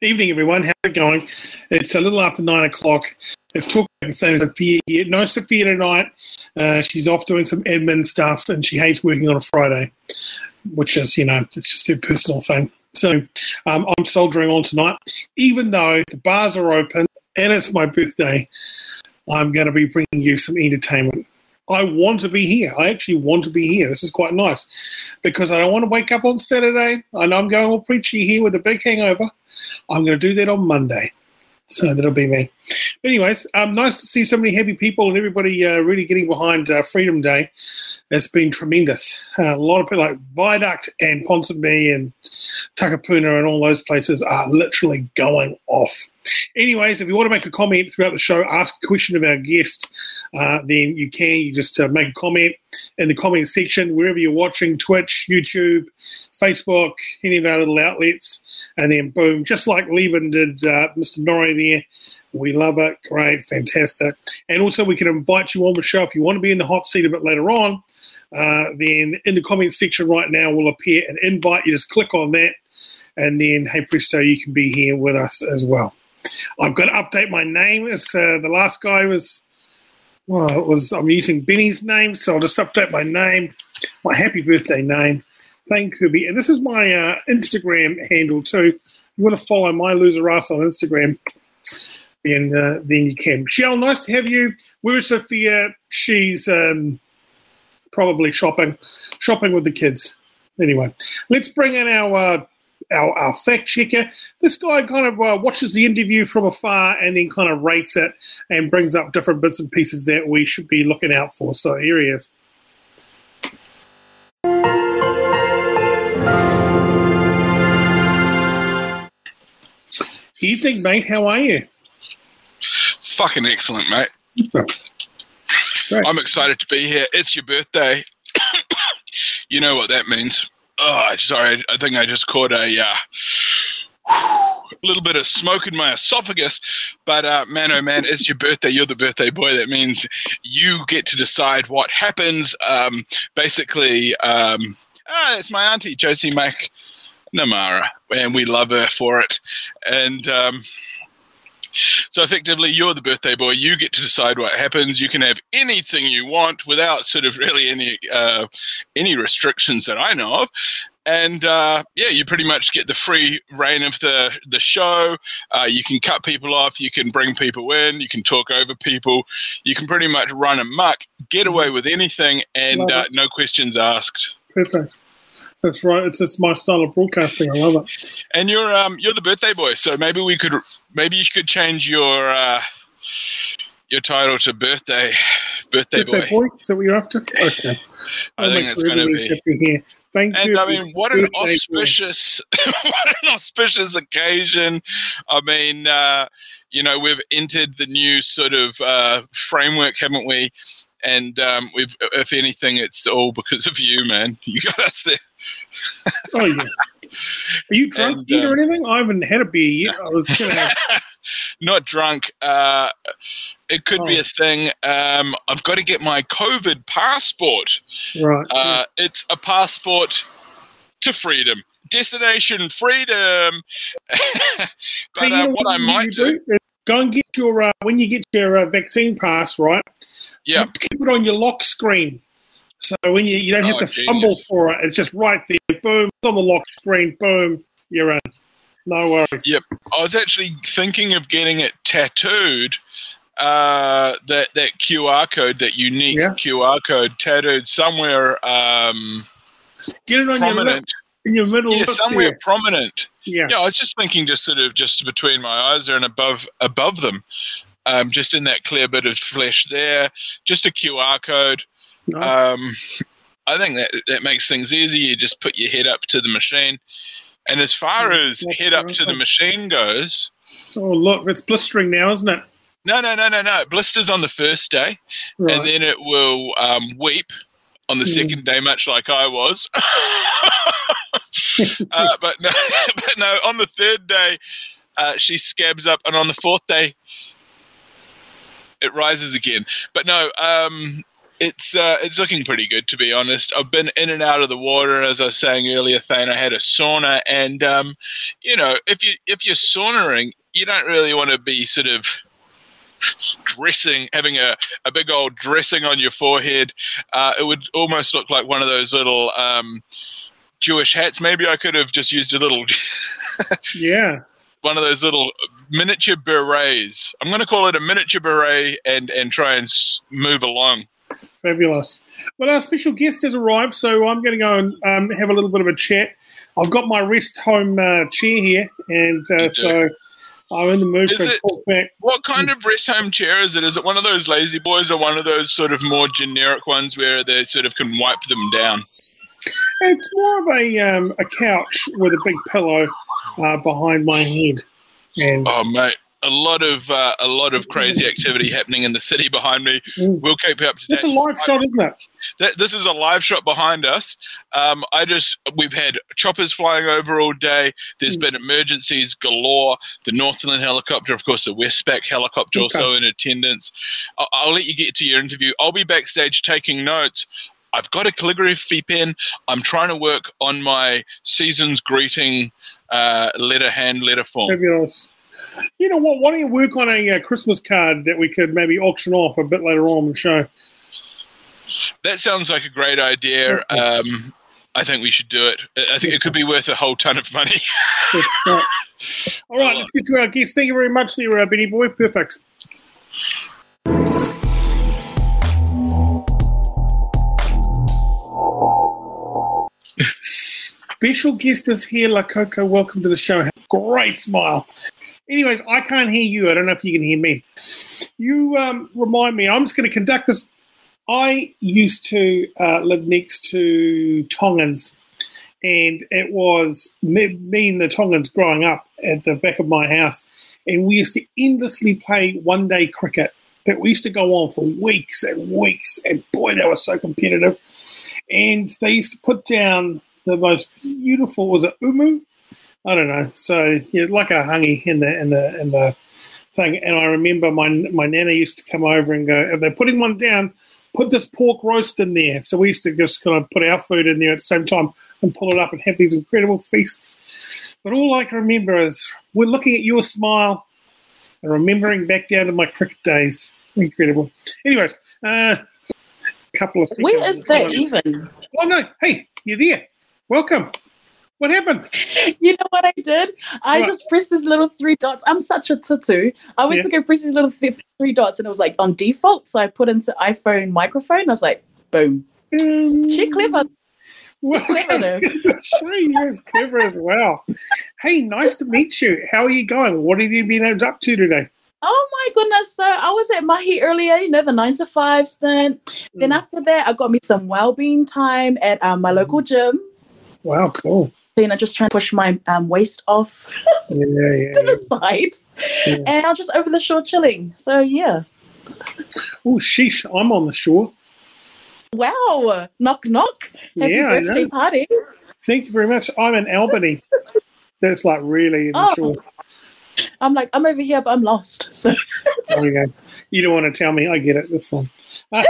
Evening, everyone. How's it going? It's a little after nine o'clock. Let's talk about Sophia here. No Sophia tonight. Uh, she's off doing some admin stuff, and she hates working on a Friday, which is, you know, it's just her personal thing. So um, I'm soldiering on tonight, even though the bars are open and it's my birthday. I'm going to be bringing you some entertainment. I want to be here. I actually want to be here. This is quite nice because I don't want to wake up on Saturday. Know I'm going all preachy here with a big hangover. I'm going to do that on Monday. So that'll be me. But anyways, um, nice to see so many happy people and everybody uh, really getting behind uh, Freedom Day. It's been tremendous. Uh, a lot of people like Viaduct and Ponsonby and Takapuna and all those places are literally going off. Anyways, if you want to make a comment throughout the show, ask a question of our guest, uh, then you can. You just uh, make a comment in the comment section wherever you're watching Twitch, YouTube, Facebook, any of our little outlets, and then boom, just like Leben did, uh, Mr. Norrie there. We love it. Great. Fantastic. And also, we can invite you on the show if you want to be in the hot seat a bit later on. Uh, then in the comment section right now will appear an invite. You just click on that, and then, hey presto, you can be here with us as well. I've got to update my name. As uh, the last guy was, well, it was I'm using Benny's name, so I'll just update my name, my happy birthday name. Thane Kirby, and this is my uh, Instagram handle too. You want to follow my loser ass on Instagram, then uh, then you can. Michelle, nice to have you. Where is Sophia? She's um, probably shopping, shopping with the kids. Anyway, let's bring in our uh, our, our, fact checker. This guy kind of uh, watches the interview from afar and then kind of rates it and brings up different bits and pieces that we should be looking out for. So here he is. Evening, mate. How are you? Fucking excellent, mate. I'm excited to be here. It's your birthday. you know what that means. Oh, sorry. I think I just caught a uh, little bit of smoke in my esophagus. But uh, man, oh man, it's your birthday. You're the birthday boy. That means you get to decide what happens. Um, basically, um, ah, it's my auntie, Josie Mac Namara, and we love her for it. And um, so effectively, you're the birthday boy. You get to decide what happens. You can have anything you want without sort of really any uh, any restrictions that I know of. And uh, yeah, you pretty much get the free reign of the the show. Uh, you can cut people off. You can bring people in. You can talk over people. You can pretty much run amok, get away with anything, and uh, no questions asked. Perfect. That's right. It's just my style of broadcasting. I love it. And you're um you're the birthday boy, so maybe we could maybe you could change your uh, your title to birthday birthday, birthday boy. boy. Is that what you're after? Okay. I think it's going to be here. Thank you. and you. I mean, what an auspicious, what an auspicious occasion! I mean, uh, you know, we've entered the new sort of uh, framework, haven't we? And um, we've, if anything, it's all because of you, man. You got us there. oh yeah. Are you drunk and, um, or anything? I haven't had a beer yet. I was gonna... not drunk. Uh, it could oh. be a thing. Um, I've got to get my COVID passport. Right. Uh, yeah. It's a passport to freedom. Destination freedom. but uh, what I might do, do go and get your uh, when you get your uh, vaccine pass, right? Yeah. Keep it on your lock screen. So when you, you don't have oh, to genius. fumble for it, it's just right there. Boom, it's on the lock screen. Boom, you're in. No worries. Yep. I was actually thinking of getting it tattooed. Uh, that that QR code, that unique yeah. QR code, tattooed somewhere. Um, Get it on prominent. your lip, in your middle. Yeah, somewhere there. prominent. Yeah. Yeah. I was just thinking, just sort of, just between my eyes there and above above them, um, just in that clear bit of flesh there, just a QR code. Nice. Um, I think that that makes things easy. You just put your head up to the machine, and as far as head up to the machine goes, oh look, it's blistering now, isn't it? No, no, no, no, no. It blisters on the first day, right. and then it will um, weep on the mm. second day, much like I was. uh, but no, but no. On the third day, uh, she scabs up, and on the fourth day, it rises again. But no, um, It's uh, it's looking pretty good to be honest. I've been in and out of the water, as I was saying earlier. Thane, I had a sauna, and um, you know, if you if you're saunaing, you don't really want to be sort of dressing, having a, a big old dressing on your forehead. Uh, it would almost look like one of those little um, Jewish hats. Maybe I could have just used a little. yeah. One of those little miniature berets. I'm going to call it a miniature beret and and try and move along. Fabulous. Well, our special guest has arrived, so I'm going to go and um, have a little bit of a chat. I've got my rest home uh, chair here, and uh, so I'm in the mood Is for a it- talk back. What kind of rest home chair is it? Is it one of those lazy boys or one of those sort of more generic ones where they sort of can wipe them down? It's more of a um, a couch with a big pillow uh, behind my head, and Oh mate, a lot of uh, a lot of crazy activity happening in the city behind me. Mm. We'll keep you up to date. it's a live shot, isn't it? Th- this is a live shot behind us. Um, I just we've had choppers flying over all day. There's Mm. been emergencies galore. The Northland helicopter, of course, the Westpac helicopter, also in attendance. I'll, I'll let you get to your interview. I'll be backstage taking notes. I've got a calligraphy pen. I'm trying to work on my season's greeting uh, letter hand letter form. Fabulous. You know what? Why don't you work on a uh, Christmas card that we could maybe auction off a bit later on in the show? That sounds like a great idea. Um, I think we should do it. I I think it could be worth a whole ton of money. All right, let's get to our guest. Thank you very much, there, uh, Benny Boy. Perfect. Special guest is here, La Coco. Welcome to the show. Great smile. Anyways, I can't hear you. I don't know if you can hear me. You um, remind me. I'm just going to conduct this. I used to uh, live next to Tongans, and it was me, me and the Tongans growing up at the back of my house, and we used to endlessly play one day cricket. That we used to go on for weeks and weeks, and boy, they were so competitive. And they used to put down the most beautiful was it umu? I don't know. So yeah, like a hangi in the in the in the thing. And I remember my my nana used to come over and go, if they're putting one down, put this pork roast in there. So we used to just kind of put our food in there at the same time and pull it up and have these incredible feasts. But all I can remember is we're looking at your smile and remembering back down to my cricket days. Incredible. Anyways, uh, couple of Where seconds. is that even? Oh no! Hey, you're there. Welcome. What happened? You know what I did? I What? just pressed this little three dots. I'm such a tutu. I went Yeah. to go press these little th- three dots and it was like on default. So I put into iPhone microphone. I was like, boom. Um, She clever. Welcome clever. to the show. You're as clever as well. Hey, nice to meet you. How are you going? What have you been up to today? Oh my goodness. So I was at Mahi earlier, you know, the nine to five stint. Then Mm. after that, I got me some well-being time at um, my local gym. Wow, cool. So, you know, just trying to push my um, waist off Yeah, yeah. to the side. Yeah. And I was just over the shore chilling. So yeah. Oh, sheesh. I'm on the shore. Wow. Knock knock. Happy yeah, birthday party. Thank you very much. I'm in Albany. That's like really in the Oh. shore. I'm like, I'm over here, but I'm lost. So There we go. You don't want to tell me. I get it. That's fine.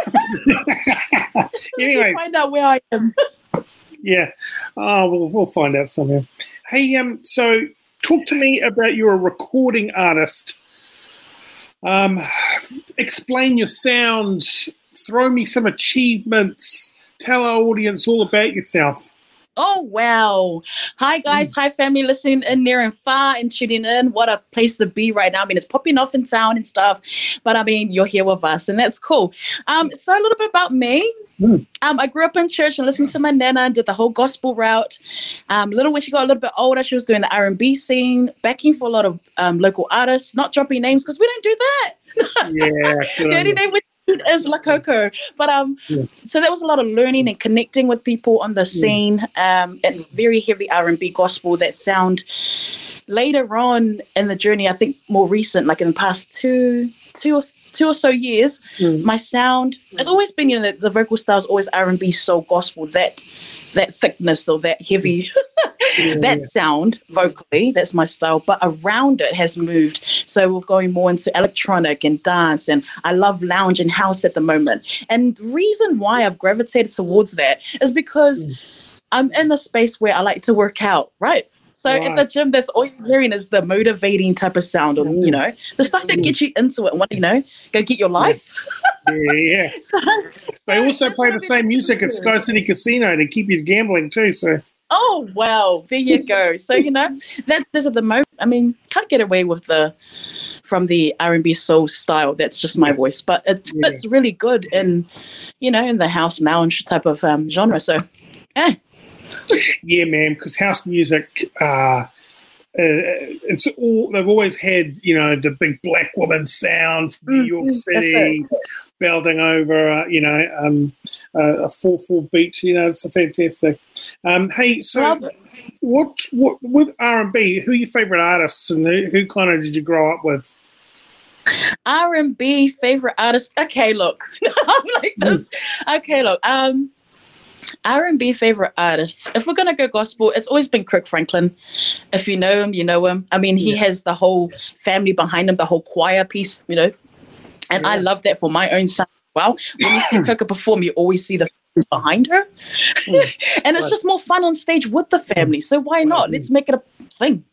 Anyways, find out where I am. yeah. Oh, we'll, we'll find out somehow. Hey, um, so talk to me about you're a recording artist. Um, explain your sound. Throw me some achievements. Tell our audience all about yourself. Oh wow. Hi guys, hi family listening in near and far and tuning in. What a place to be right now. I mean, it's popping off in town and stuff, but I mean, you're here with us and that's cool. Um, so a little bit about me. Mm. Um, I grew up in church and listened to my nana and did the whole gospel route. Um, little when she got a little bit older, she was doing the R&B scene, backing for a lot of um, local artists, not dropping names because we don't do that. Yeah. the only name we is La Coco. But um, Yeah. so that was a lot of learning and connecting with people on the scene, um, and very heavy R and B gospel that sound. Later on in the journey, I think more recent, like in the past two, two or two or so years, Mm. my sound has always been, you know, the, the vocal style is always R and B, soul, gospel, that that thickness or that heavy. Yeah, that yeah. sound vocally, that's my style, but around it has moved. So we're going more into electronic and dance, and I love lounge and house at the moment. And the reason why I've gravitated towards that is because Mm. I'm in a space where I like to work out, right? So at the gym, that's all you're hearing is the motivating type of sound, or you know, the stuff that gets you into it. Want you know, go get your life. Yeah, yeah. so, They also play the same music at. Sky City Casino to keep you gambling too. So Oh wow, there you go. So you know that this at the moment. I mean, can't get away with the from the R and B soul style. That's just my voice, but it Yeah. fits really good in you know in the house lounge type of um, genre. So eh, yeah, man, because house music, uh, uh, it's all they've always had. You know, the big black woman sound from New Mm, York mm, City, building over. Uh, you know, um, uh, a four four beat. You know, it's a fantastic. Um, hey, so what what with R and B? Who are your favorite artists, and who, who kind of did you grow up with? R and B favorite artist. Okay, look, I'm like this. Okay, look. Um, R and B favorite artists. If we're gonna go gospel, it's always been Kirk Franklin. If you know him, you know him. I mean, he Yeah. has the whole family behind him, the whole choir piece. You know, and I love that for my own son. as Well, when you see Kirk perform, you always see the family behind her, Mm. and it's Right. just more fun on stage with the family. So why not? Let's make it a thing.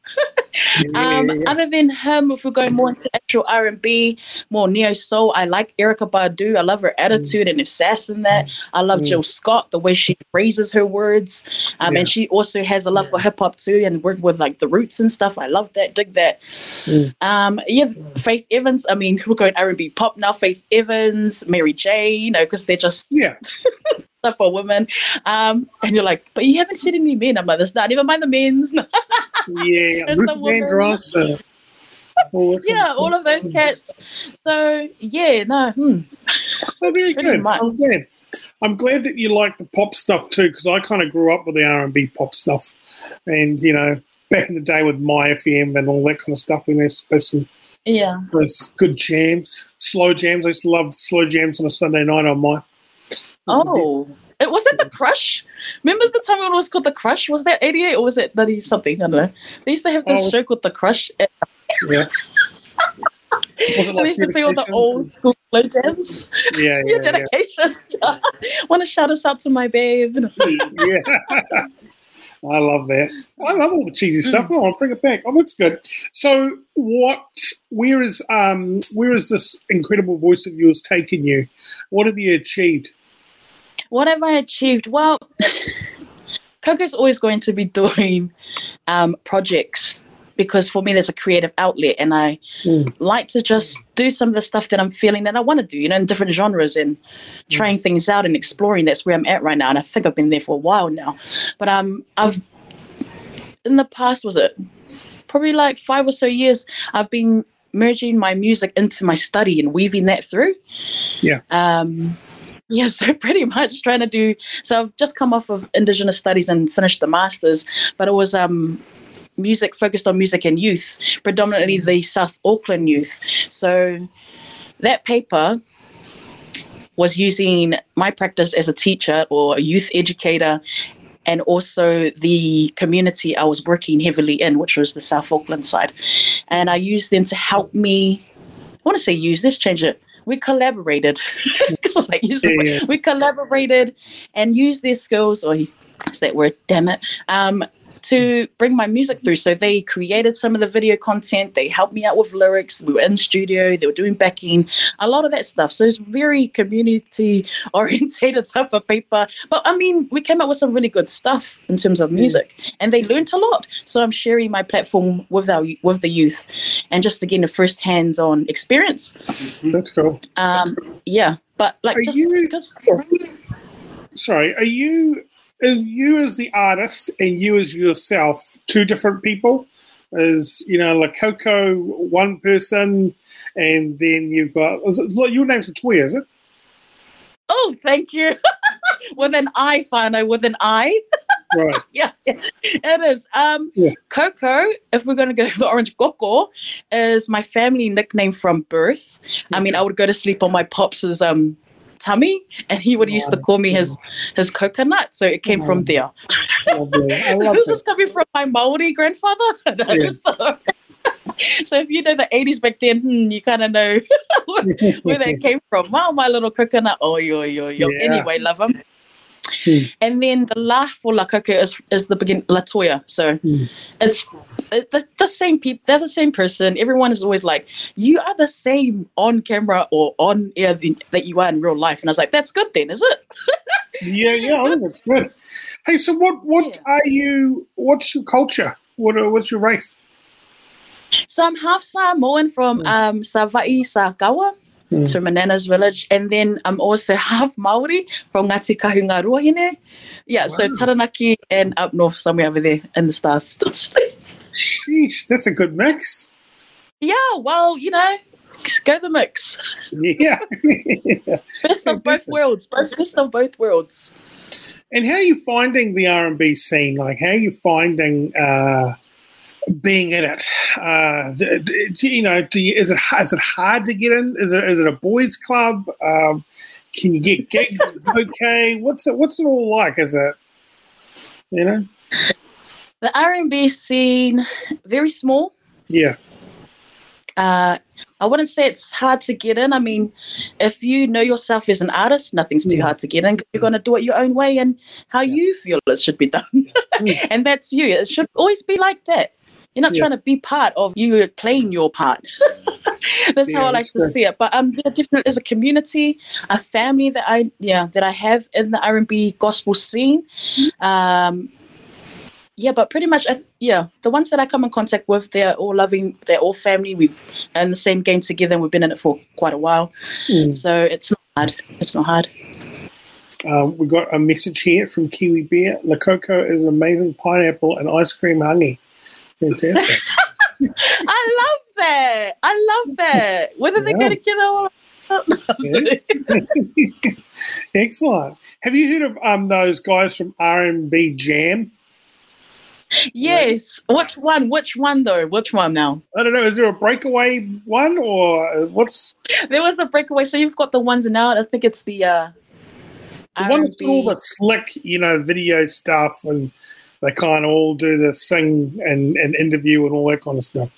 Um, yeah, yeah. Other than him, if we're going more into actual R and B, more neo soul, I like Erykah Badu. I love her attitude and her sass in that. I love Mm. Jill Scott, the way she phrases her words, um, Yeah. and she also has a love for hip hop too, and work with like the roots and stuff. I love that, dig that. Mm. Um, yeah, Faith Evans. I mean, we're going R and B pop now. Faith Evans, Mary J. You know, because they're just yeah. stuff for women. Um, and you're like, but you haven't seen any men. I'm like, that's not. even mind the men's. Yeah, Ruth some women. Vandross. Uh, all yeah, all of those cats. So yeah, no, hmm. Oh, very good. I'm glad. I'm glad that you like the pop stuff too, because I kind of grew up with the R and B pop stuff, and you know, back in the day with my FM and all that kind of stuff, when there's some yeah. there's good jams, slow jams. I used to love slow jams on a Sunday night on my. Oh, it was it the Crush? Remember the time when it was called the Crush? Was that eighty eight or was it ninety something? I don't know. They used to have this Oh, show called the Crush. Yeah. They used to play all the old school slow jams. Yeah, Your yeah, dedication. Want to shout us out to my babe? yeah. yeah. I love that. I love all the cheesy Mm. stuff. Oh, I'll bring it back. Oh, that's good. So, what? Where is um? Where is this incredible voice of yours taking you? What have you achieved? What have I achieved? Well, Coco's always going to be doing um, projects because for me, there's a creative outlet, and I Mm. like to just do some of the stuff that I'm feeling that I want to do, you know, in different genres and trying things out and exploring. That's where I'm at right now, and I think I've been there for a while now. But um, I've in the past was it probably like five or so years, I've been merging my music into my study and weaving that through. Yeah. Um, yeah, so pretty much trying to do. So I've just come off of Indigenous Studies and finished the masters, but it was um, music focused on music and youth, predominantly the South Auckland youth. So that paper was using my practice as a teacher or a youth educator and also the community I was working heavily in, which was the South Auckland side. And I used them to help me. I want to say use, let's change it. We collaborated. like, Yeah, yeah. We collaborated and used their skills, or that's that word, damn it, um, to bring my music through. So they created some of the video content. They helped me out with lyrics. We were in studio. They were doing backing, a lot of that stuff. So it's very community orientated type of paper. But I mean, we came up with some really good stuff in terms of music, and they learned a lot. So I'm sharing my platform with our with the youth, and just to gain a first hands-on experience. That's cool. Um, yeah, but like Are just you- because Sorry, are you are you as the artist and you as yourself two different people? Is you know like Coco one person, and then you've got is your name's Latoya, is it? oh, thank you. with an I, Fano, with an I. Right. yeah, yeah, it is. Um, Yeah. Coco, if we're going to go the orange coco, is my family nickname from birth. I mean, I would go to sleep on my pops' um tummy, and he would used to call me his his coconut. So it came from there. I love this is coming from my Maori grandfather. So, so if you know the 80s back then, hmm, you kind of know where that came from. Wow, my little coconut. Oh, yo, yo, yo. Yeah. Anyway, love him. Hmm. And then the la for La Coco is, is the begin Latoya. So Hmm. it's it, the, the same people. They're the same person. Everyone is always like, you are the same on camera or on air than, that you are in real life. And I was like, that's good then, is it? Yeah, yeah, I think that's good. Hey, so what what Yeah. are you? What's your culture? What uh, what's your race? So I'm half Samoan from Hmm. um, Savai, Sakawa. Hmm. to Manana's village. And then I'm also half Maori from Ngati Kahunga Ruahine. Yeah, so Taranaki and up north, somewhere over there in the stars. Sheesh, that's a good mix. yeah, well, you know, go the mix. Yeah. Best of both worlds. Both best of both worlds. and how are you finding the R and B scene? Like, how are you finding uh, being in it? Uh, d- d- do you know, do you, is it is it hard to get in? Is it is it a boys' club? Um, can you get gigs? okay, what's it what's it all like? Is it you know? The R&B scene, very small. Yeah, Uh, I wouldn't say it's hard to get in. I mean, if you know yourself as an artist, nothing's too Mm. hard to get in. You're going to do it your own way and how you feel it should be done. Mm. and that's you. It should always be like that. You're not Yeah. trying to be part of you playing your part. that's Yeah, how I like to good. see it. But um, yeah, definitely as a community, a family that I yeah that I have in the R and B gospel scene. Um, yeah, but pretty much, yeah, the ones that I come in contact with, they're all loving, they're all family. We are in the same game together, and we've been in it for quite a while. Mm. So it's not hard. It's not hard. Uh, we got a message here from Kiwi Bear. La Coco is an amazing pineapple and ice cream honey. Fantastic. I love that. I love that. Whether they Yeah. go together or Excellent. Have you heard of um those guys from R and B Jam? Yes. Which one? Which one though? Which one now? I don't know. Is there a breakaway one or uh, what's There was a breakaway. So you've got the ones now. I think it's the uh the one that's got all the slick, you know, video stuff and they kind of all do the sing and, and interview and all that kind of stuff.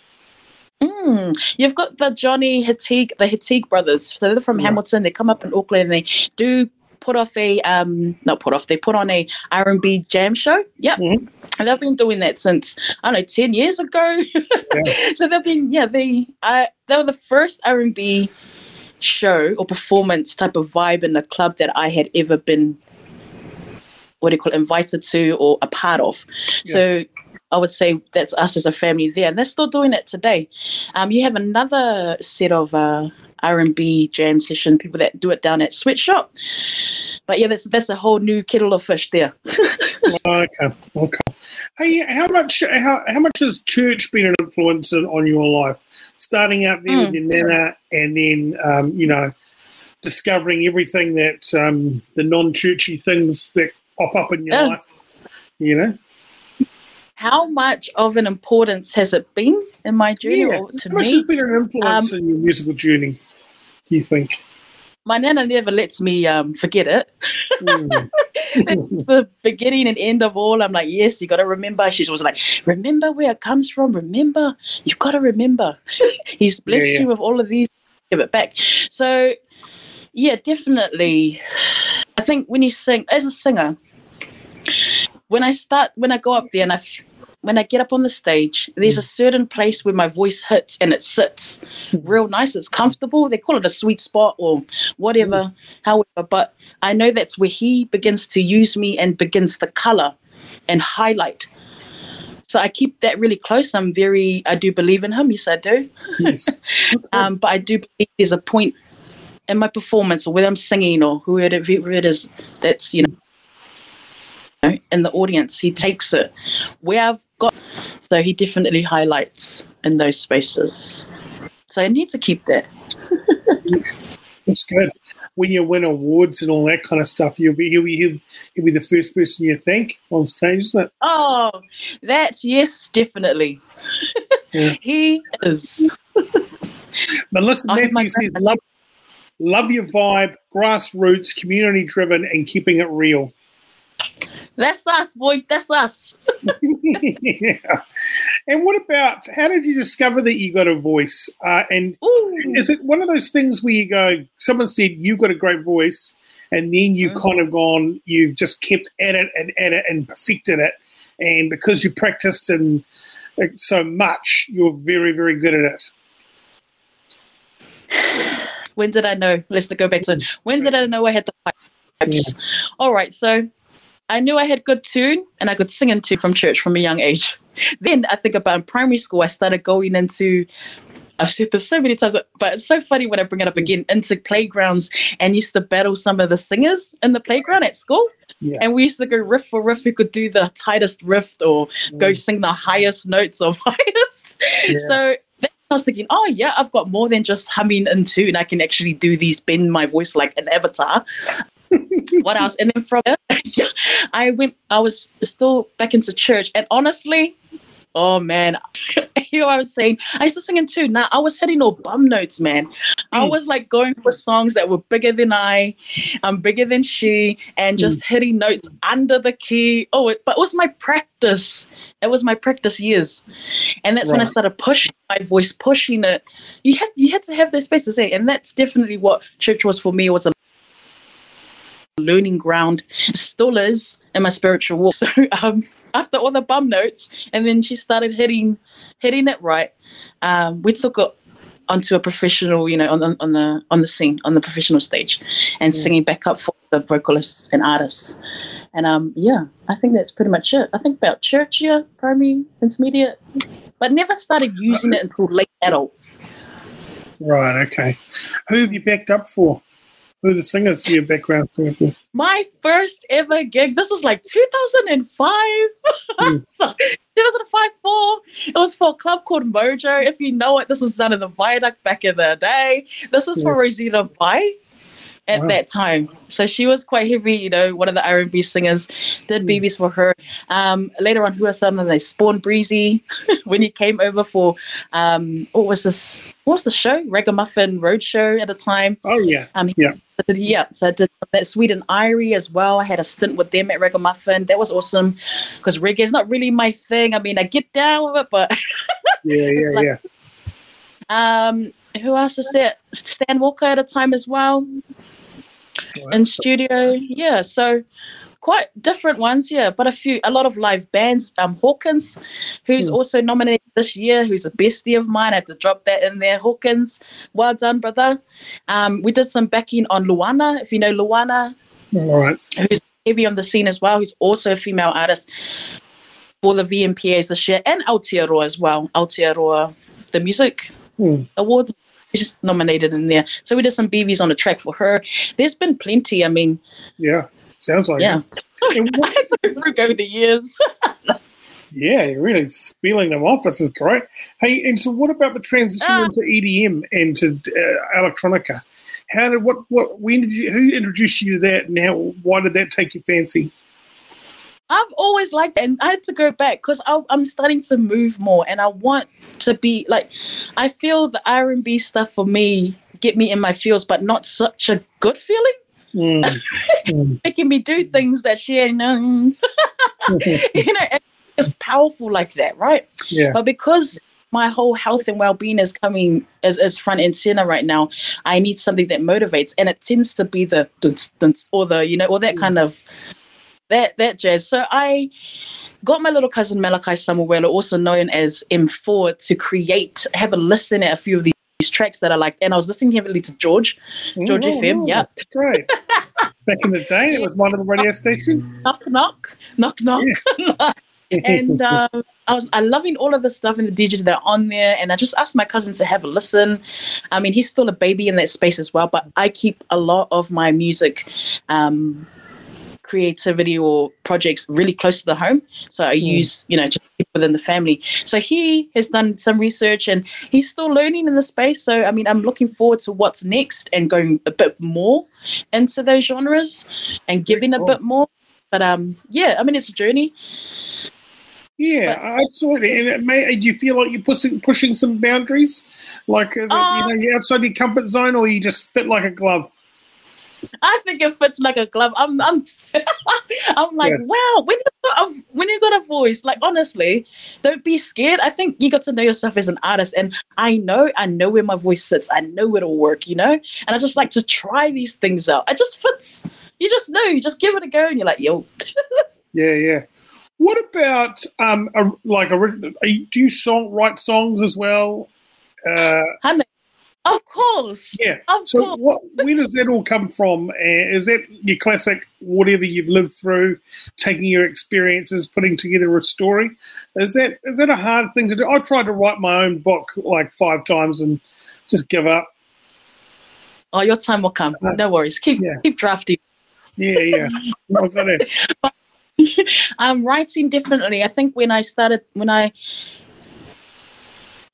Mm. You've got the Johnny Hatig, the Hatig brothers. So they're from Yeah. Hamilton. They come up in Auckland and they do put off a um not put off. They put on a R and B jam show. Yep. Mhm. And they've been doing that since I don't know ten years ago. so they've been yeah they I they were the first R and B show or performance type of vibe in the club that I had ever been what do you call it, invited to or a part of. So I would say that's us as a family there, and they're still doing it today. Um, you have another set of uh, R and B jam session people that do it down at Sweatshop. But yeah, that's that's a whole new kettle of fish there. Okay, okay. Hey, how much how how much has church been an influence on, your life? Starting out there with your nana, and then um, you know, discovering everything that um, the non-churchy things that pop up in your life. You know, How much of an importance has it been in my journey yeah. or to How much me? has been an influence Um, in your musical journey? Do you think? My nana never lets me um, forget it. Mm. it's the beginning and end of all. I'm like, yes, you got to remember. She's always like, remember where it comes from. Remember, you've got to remember. He's blessed Yeah, yeah. you with all of these. Give it back. So, yeah, definitely. I think when you sing as a singer, when I start, when I go up there and I, f- when I get up on the stage, there's a mm. certain place where my voice hits and it sits mm. real nice. It's comfortable. They call it a sweet spot or whatever, mm. however. But I know that's where he begins to use me and begins to color and highlight. So I keep that really close. I'm very, I do believe in him. Yes, I do. yes. Um, but I do believe there's a point in my performance or whether I'm singing or whoever it is that's, you know, in the audience, he takes it where I've got. So he definitely highlights in those spaces. So I need to keep that. That's good. When you win awards and all that kind of stuff, you'll be he'll be he'll, he'll be the first person you thank on stage, isn't it? Oh, that, yes, definitely. Yeah. he is. But listen, oh, have Matthew says love love your vibe, grassroots, community driven, and keeping it real. That's us, boy. That's us. yeah. And what about how did you discover that you got a voice? Uh, and Ooh. is it one of those things where you go, someone said you've got a great voice, and then you Mhm. kind of gone, you've just kept at it and at it and perfected it, and because you practiced and so much, you're very, very good at it. when did I know? Let's go back to it. when did I know I had the pipes? All right, so I knew I had good tune and I could sing in tune from church from a young age. Then I think about in primary school, I started going into. I've said this so many times, but it's so funny when I bring it up again into playgrounds and used to battle some of the singers in the playground at school. Yeah. And we used to go riff for riff who could do the tightest riff or go mm. sing the highest notes of highest. Yeah. So then I was thinking, oh yeah, I've got more than just humming in tune. I can actually do these, bend my voice like an avatar. What else? And then from yeah, I went. I was still back into church, and honestly, oh man, you know, I was saying I used to sing in tune. Now I was hitting all bum notes, man. I Mm. was like going for songs that were bigger than I, I'm bigger than she, and mm. just hitting notes under the key. Oh, it, but it was my practice. It was my practice years, and that's when I started pushing my voice, pushing it. You had you had to have the space to eh? say, and that's definitely what church was for me. It was a learning ground, still is in my spiritual walk. So um, after all the bum notes, and then she started hitting hitting it right. Um, we took it onto a professional, you know, on the on the on the scene, on the professional stage, and Yeah. singing back up for the vocalists and artists. And um, yeah, I think that's pretty much it. I think about church, yeah, primary, intermediate, but never started using it until late adult. Right. Okay. Who have you backed up for? Who the singers your background singer for? My first ever gig. This was like 2005. Mm. so, 2005 4. It was for a club called Mojo. If you know it, this was done in the Viaduct back in the day. This was for Rosita Vai at Wow. that time. So she was quite heavy, you know, one of the R&B singers. Did Mm. BBs for her. Um, later on, who are some of them? They spawned Breezy when he came over for um, what was this? What was the show? Ragamuffin Roadshow at the time. Oh yeah. Um, Yeah. I did- yeah, so I did that Sweet and Irie as well. I had a stint with them at Ragamuffin. That was awesome because reggae is not really my thing. I mean, I get down with it, but Yeah. Yeah. like- yeah. um, who else is there? Stan Walker at a time as well Well, in that's- studio. Yeah, so quite different ones. Yeah, but a few, a lot of live bands. Um, Hawkins, who's Hmm. also nominated this year, who's a bestie of mine. I had to drop that in there. Hawkins, well done, brother. Um, we did some backing on Luana, if you know Luana. All right. who's heavy on the scene as well, who's also a female artist for the VMPAs this year, and Aotearoa as well. Aotearoa, the music Hmm. awards, she's nominated in there. So we did some BVs on the track for her. There's been plenty. I mean, Yeah. Sounds like yeah. it. And what- I had to go through over the years. Yeah, you're really spilling them off. This is great. Hey, and so what about the transition Ah. into EDM and to uh, electronica? How did what what when did you who introduced you to that? And how why did that take your fancy? I've always liked it, and I had to go back because I'm starting to move more, and I want to be like. I feel the R and B stuff for me get me in my feels, but not such a good feeling. Mm. Mm. Making me do things that she ain't known. you know, it's powerful like that, right? yeah, But because my whole health and well-being is coming as, as front and center right now, I need something that motivates, and it tends to be the the, or the you know or that kind of that that jazz. So I got my little cousin Malachi samuel also known as M4, to create have a listen at a few of these. Tracks that are like, and I was listening heavily to George, George Oh, FM, yeah. great. Back in the day, it was one of the radio stations. knock knock, knock knock, and um, I was I loving all of the stuff and the DJs that are on there, and I just asked my cousin to have a listen. I mean, he's still a baby in that space as well, but I keep a lot of my music. Um, creativity or projects really close to the home. So i use you know just within the family. So he has done some research and he's still learning in the space. So i mean i'm looking forward to what's next and going a bit more into those genres and giving a bit more. But um yeah i mean it's a journey. Yeah, absolutely. And it may, do you feel like you're pushing pushing some boundaries? Like, is it, Uh, you know, you're outside your comfort zone, or you just fit like a glove? I think it fits like a glove. I'm, I'm, I'm like, Yeah. wow. When you got a, when you got a voice, like honestly, don't be scared. I think you got to know yourself as an artist, and I know, I know where my voice sits. I know it'll work, you know. And I just like to try these things out. It just fits. You just know. You just give it a go, and you're like, yo, Yeah, yeah. What about um, a, like original? Do you song write songs as well? Uh, honey. Of course, yeah. of So, course. what, where does that all come from? Uh, is that your classic, whatever you've lived through, taking your experiences, putting together a story? Is that is that a hard thing to do? I tried to write my own book like five times and just give up. Oh, your time will come. No worries. Keep Yeah. keep drafting. Yeah, yeah. No, got it. I'm writing differently. I think when I started, when I,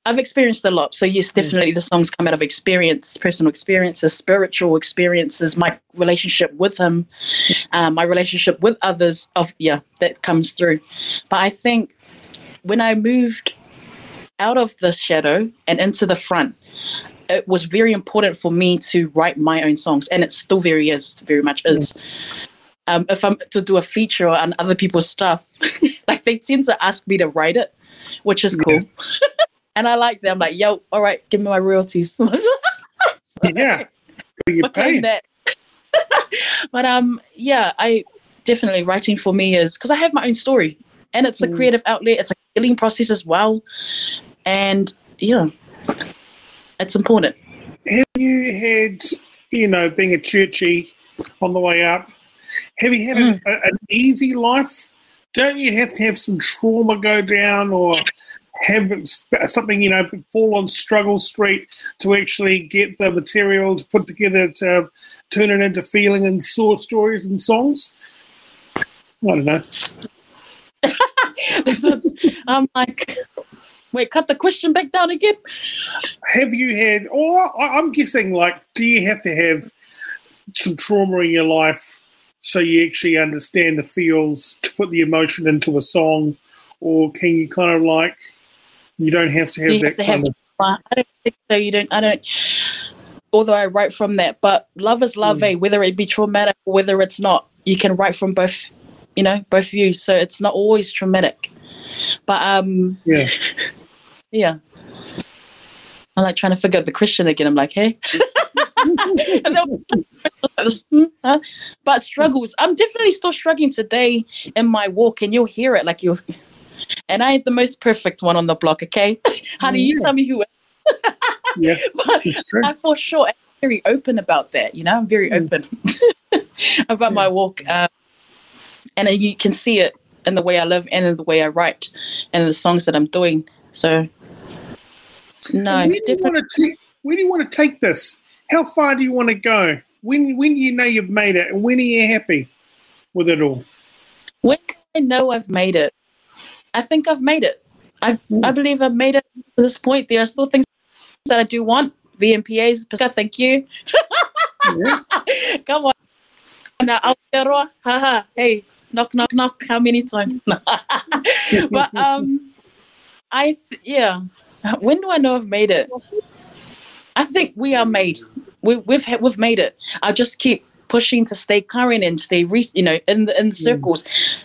I've experienced a lot. So yes, definitely the songs come out of experience, personal experiences, spiritual experiences, my relationship with him, um, my relationship with others. Of yeah, that comes through. But I think when I moved out of the shadow and into the front, it was very important for me to write my own songs, and it still very is, very much is um, if I'm to do a feature on other people's stuff, like they tend to ask me to write it, which is cool. and I like them. like, yo, all right, give me my royalties. Yeah. Gotta get But paid. that. but um, yeah, I definitely writing for me is because I have my own story, and it's a Mm. creative outlet. It's a healing process as well, and yeah, it's important. Have you had, you know, being a churchy on the way up, have you had Mm. a, a, an easy life? Don't you have to have some trauma go down or have something, you know, fall on struggle street to actually get the material to put together to turn it into feeling and source stories and songs? I don't know. I'm like, wait, cut the question back down again. Have you had, or I'm guessing, like, do you have to have some trauma in your life so you actually understand the feels to put the emotion into a song, or can you kind of like, you don't have to have You that have to have of. I don't think so. You don't. I don't. Although I write from that, but love is love, Mm. eh? Whether it be traumatic or whether it's not, you can write from both. You know, both views. So it's not always traumatic. But um, Yeah. yeah. I'm like trying to figure out the Christian again. I'm like, hey. Hmm, but struggles. I'm definitely still struggling today in my walk, and you'll hear it like you. And I ain't the most perfect one on the block, okay? Honey, you tell me who Yeah, but true. I for sure am very open about that. You know, I'm very Mm. open about my walk, um, and you can see it in the way I live and in the way I write and the songs that I'm doing. So, no, where, do you want to take, where do you want to take this? How far do you want to go? When when do you know you've made it, and when are you happy with it all? When I know I've made it, I think I've made it. I I believe I've made it to this point. There are still things that I do want. VMPAs, Pascal, thank you. Yeah. Come on. Now, Aotearoa, haha, hey, knock, knock, knock. How many times? but um, I th- yeah. When do I know I've made it? I think we are made. We, we've we've made it. I just keep pushing to stay current and stay, re- you know, in the in the circles,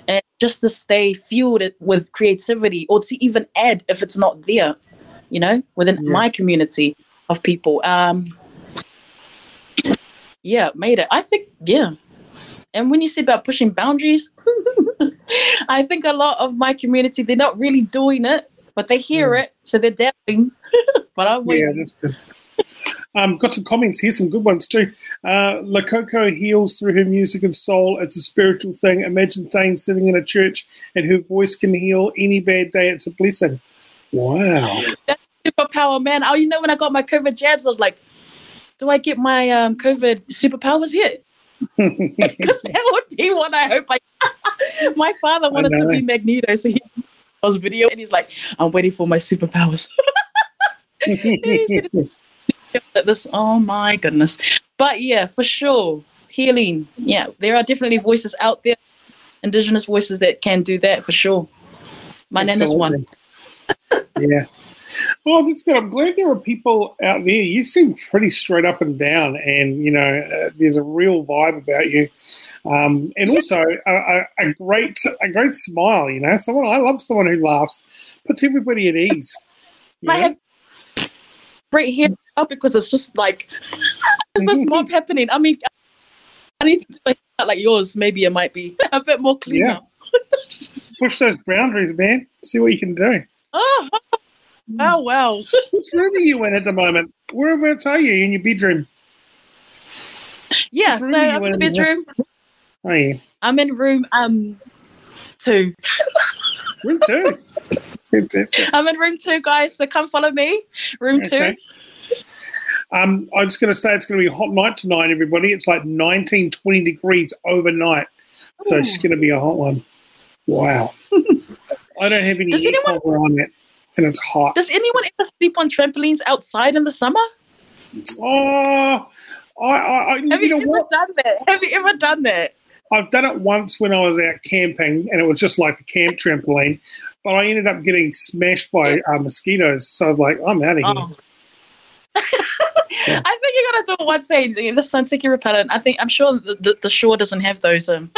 and just to stay fueled with creativity, or to even add if it's not there, you know, within Yeah. my community of people. Um, yeah, made it. I think yeah. And when you say about pushing boundaries, I think a lot of my community they're not really doing it, but they hear it, so they're dabbling. but I'm Yeah, waiting. That's. Um, got some comments here, some good ones too. Uh, La Coco heals through her music and soul. It's a spiritual thing. Imagine Thane sitting in a church and her voice can heal any bad day. It's a blessing. Wow. superpower, man. Oh, you know when I got my COVID jabs, I was like, do I get my um, COVID superpowers yet? Because that would be what I hope. I my father wanted to be Magneto, so he was video and he's like, I'm waiting for my superpowers. this oh my goodness but yeah for sure healing yeah there are definitely voices out there indigenous voices that can do that for sure My nana's one. yeah. Oh, that's good. I'm glad there are people out there. You seem pretty straight up and down, and you know, uh, there's a real vibe about you, um, and also a, a, a, great, a great smile. You know, someone I love someone who laughs, puts everybody at ease. I have great hair because it's just like there's this mob happening. I mean, I need to do a haircut like yours. Maybe it might be a bit more clean yeah. Push those boundaries, man. See what you can do. Oh, wow, wow. Which room are you in at the moment? Whereabouts are you in your bedroom? Yeah, so I'm in the bedroom. Oh, yeah. I'm in room um two. room two. Fantastic. I'm in room two, guys. So come follow me. Room okay. two. Um, I was going to say it's going to be a hot night tonight, everybody. It's like 19, 20 degrees overnight. So it's going to be a hot one. Wow. I don't have any Does anyone, on it, and it's hot. Does anyone ever sleep on trampolines outside in the summer? Oh, I, I, I have you, you ever what? done that? Have you ever done that? I've done it once when I was out camping, and it was just like the camp trampoline. But I ended up getting smashed by uh, mosquitoes, so I was like, I'm out of here. Oh. yeah. I think you got to do it once. Say the sun sticky repellent. I think I'm sure the, the, the shore doesn't have those. Um.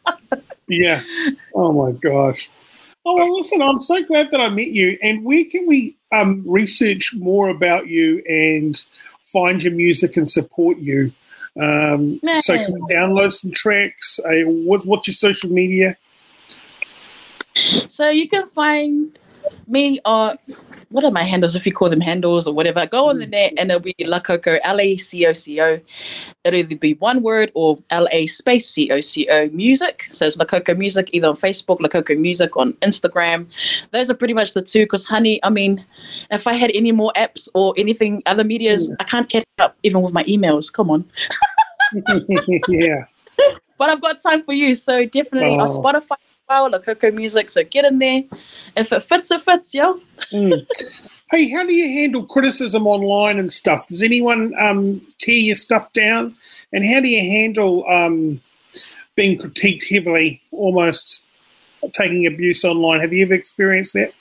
yeah. Oh my gosh. Oh well, listen. I'm so glad that I met you. And where can we um, research more about you and find your music and support you? Um, so can we download some tracks? Uh, what, what's your social media? So you can find me on what are my handles? If you call them handles or whatever go on the net and it'll be la coco l-a-c-o-c-o it'll either be one word or la space c-o-c-o music. So it's la coco music either on facebook la coco music on instagram. Those are pretty much the two because honey i mean if i had any more apps or anything other medias mm. i can't catch up even with my emails. Come on. Yeah. But i've got time for you. So definitely oh. on spotify La Coco Music. So get in there. If it fits, it fits, yo. mm. Hey, how do you handle criticism online and stuff? Does anyone um, tear your stuff down? And how do you handle um, being critiqued heavily, almost taking abuse online? Have you ever experienced that?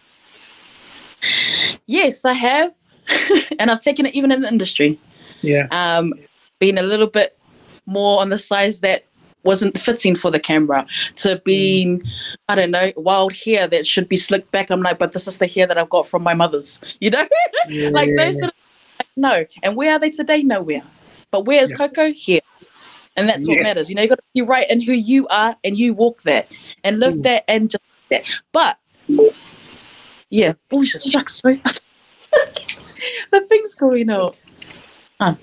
Yes, I have. and I've taken it even in the industry. Yeah. Um, being a little bit more on the size that wasn't fitting for the camera to being mm. i don't know wild hair that should be slicked back. I'm like but this is the hair that i've got from my mother's you know? Yeah. like those sort of no. And where are they today? Nowhere. But where's yeah. coco? Here. And that's yes. what matters. You know you got to be right in who you are and you walk that and live mm. that and just that. But yeah. Bullshit shucks the things going on huh.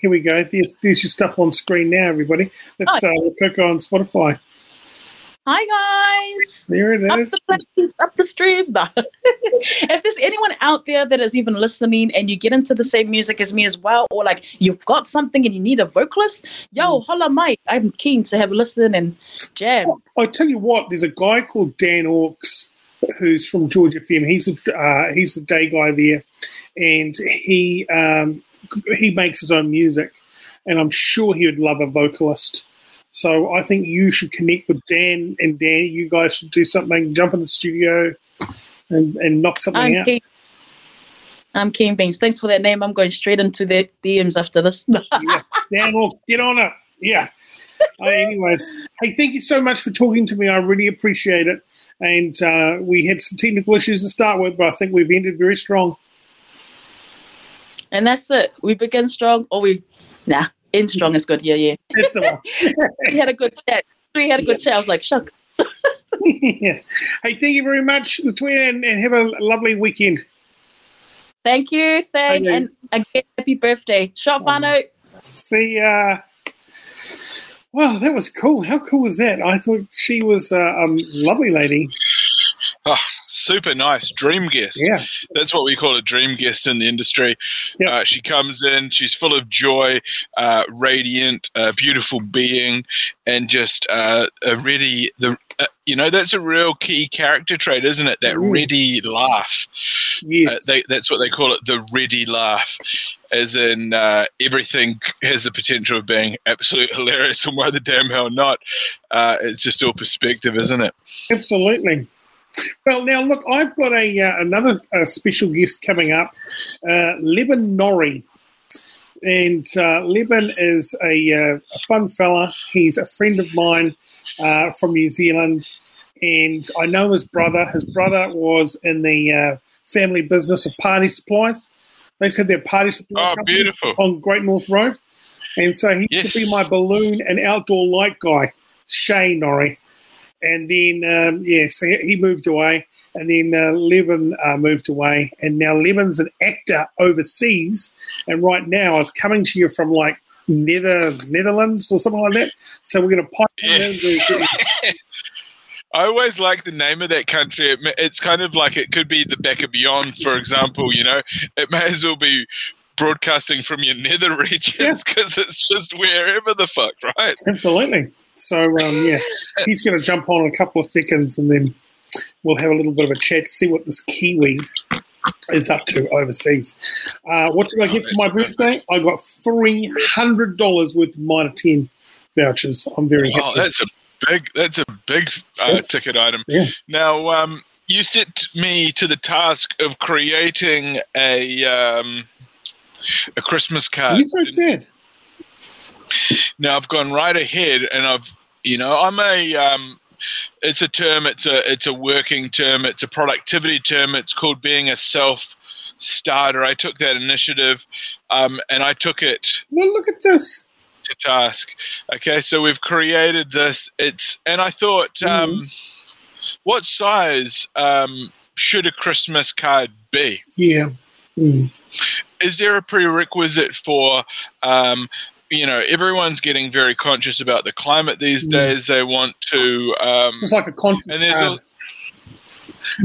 Here we go. There's, there's your stuff on screen now, everybody. Let's uh, click on Spotify. Hi guys. There it is. Up the up the streams. if there's anyone out there that is even listening and you get into the same music as me as well, or like you've got something and you need a vocalist, yo, mm. holla Mike. I'm keen to have a listen and jam. Oh, I tell you what, there's a guy called Dan Orks who's from Georgia FM. He's a, uh, he's the day guy there, and he um, he makes his own music, and I'm sure he would love a vocalist. So I think you should connect with Dan and Dan. You guys should do something, jump in the studio, and, and knock something I'm out. Keen. I'm Keen Beans. Thanks for that name. I'm going straight into the DMs after this. yeah. Dan, well, get on it. Yeah. uh, anyways, hey, thank you so much for talking to me. I really appreciate it. And uh, we had some technical issues to start with, but I think we've ended very strong. And that's it. We begin strong or we, nah, end strong is good. Yeah, yeah. That's the one. we had a good chat. We had a good chat. I was like, shucks. yeah. Hey, thank you very much, Latoya, and, and have a lovely weekend. Thank you, thank okay. and again, happy birthday. Shot Fano. See ya. Wow, that was cool. How cool was that? I thought she was a um, lovely lady. Oh, super nice dream guest. Yeah, that's what we call a dream guest in the industry. Yep. Uh, she comes in, she's full of joy, uh, radiant, uh, beautiful being, and just uh, a ready the. Uh, you know that's a real key character trait, isn't it? That mm. ready laugh. Yes, uh, they, that's what they call it, the ready laugh as in uh, everything has the potential of being absolutely hilarious and why the damn hell not uh, it's just all perspective isn't it absolutely Well, now look, I've got a uh, another uh, special guest coming up, uh, Levin Norrie, and uh, Levin is a, uh, a fun fella. He's a friend of mine uh, from New Zealand, and I know his brother. His brother was in the uh, family business of party supplies. They said their party supply Oh, beautiful. on Great North Road, and so he Yes. to be my balloon and outdoor light guy, Shane Norrie. And then, um, yeah, so he, moved away. And then uh, Levin uh, moved away. And now Levin's an actor overseas. And right now, I was coming to you from like Nether Netherlands or something like that. So we're going to pipe Yeah. in. I always like the name of that country. It, it's kind of like it could be the back of beyond, for example. You know, it may as well be broadcasting from your nether regions because it's just wherever the fuck, right? Absolutely. So, um, yeah, he's going to jump on in a couple of seconds and then we'll have a little bit of a chat to see what this Kiwi is up to overseas. Uh, what did I get for my birthday? I got $300 worth of Mitre 10 vouchers. I'm very happy. Oh, that's a big. That's a big uh, ticket item. Yeah. Now, um, you set me to the task of creating a um, a Christmas card. you so did. Now I've gone right ahead, and I've you know I'm a um, it's a term, it's a it's a working term, it's a productivity term. It's called being a self starter. I took that initiative, um, and I took it Well, look at this. to task. Okay, so we've created this. It's and I thought, um, what size um, should a Christmas card be? Yeah. Mm. is there a prerequisite for um, you know everyone's getting very conscious about the climate these Mm. days they want to um, It's like a conscience and there's card. a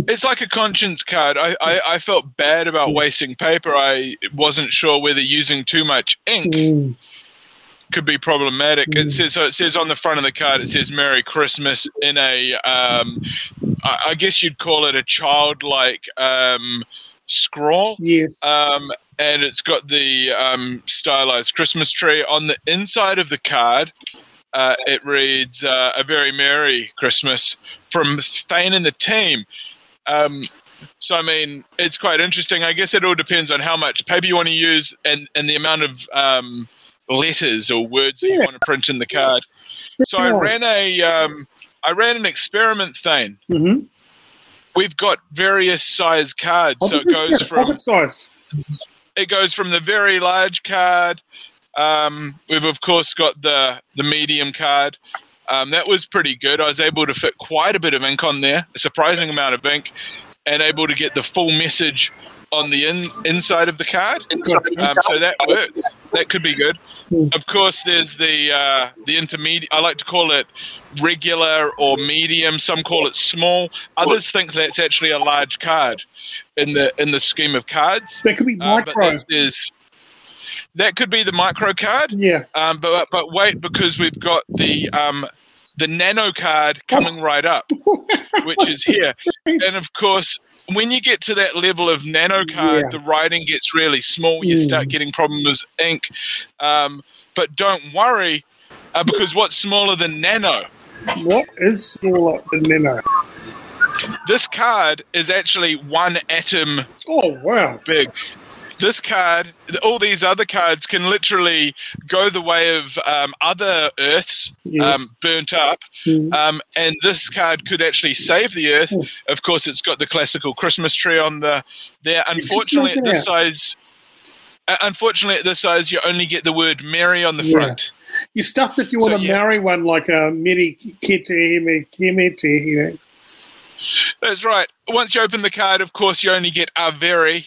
it's like a conscience card I, I, I felt bad about Mm. wasting paper i wasn't sure whether using too much ink Mm. could be problematic Mm. it says so it says on the front of the card it says merry christmas in a um, I, I guess you'd call it a childlike um, scrawl Yes. um, and it's got the um, stylized Christmas tree on the inside of the card. Uh, it reads uh, "A very merry Christmas" from Thane and the team. Um, so I mean, it's quite interesting. I guess it all depends on how much paper you want to use and and the amount of um, letters or words that you want to print in the card. So I ran a um, I ran an experiment, Thane. Mm-hmm. We've got various size cards, so it goes from size. it goes from the very large card. Um, we've of course got the the medium card. Um, that was pretty good. I was able to fit quite a bit of ink on there, a surprising amount of ink, and able to get the full message on the in, inside of the card. Um, so that works. That could be good. Of course, there's the uh, the intermediate. I like to call it regular or medium. Some call it small. Others think that's actually a large card in the in the scheme of cards. That could be Uh, micro. that's- there's- that could be the micro card, yeah. um, but but wait because we've got the um, the nano card coming right up, which is here, and of course. When you get to that level of nano card, Yeah. the writing gets really small. You Mm. start getting problems with ink. Um, but don't worry, uh, because what's smaller than nano? What is smaller than nano? This card is actually one atom Oh, wow. big. This card, all these other cards can literally go the way of um, other Earths Yes. um, burnt up, Mm. um, and this card could actually save the Earth. Mm. Of course, it's got the classical Christmas tree on the there. Unfortunately, at this size, uh, unfortunately at this size, you only get the word Mary on the Yeah. front. You stuffed if you want So, to yeah. marry one like a Kete, me- Kemete, you know. That's right. Once you open the card, of course, you only get "a very."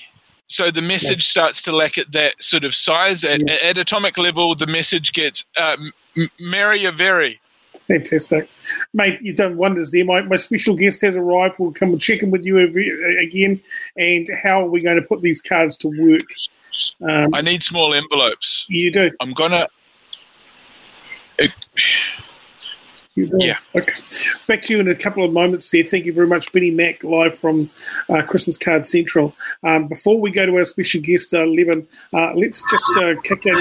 So the message starts to lack at that sort of size. At, Yeah. at atomic level, the message gets uh, m- "merry a very." Fantastic. Mate, you've done wonders there. My, my special guest has arrived. We'll come and check in with you every, again. And how are we going to put these cards to work? Um, I need small envelopes. you do. I'm gonna. You do. Yeah. Okay. Back to you in a couple of moments there. Thank you very much, Benny Mack, live from uh, Christmas Card Central. Um, before we go to our special guest, uh, Levin, uh, let's just uh, kick in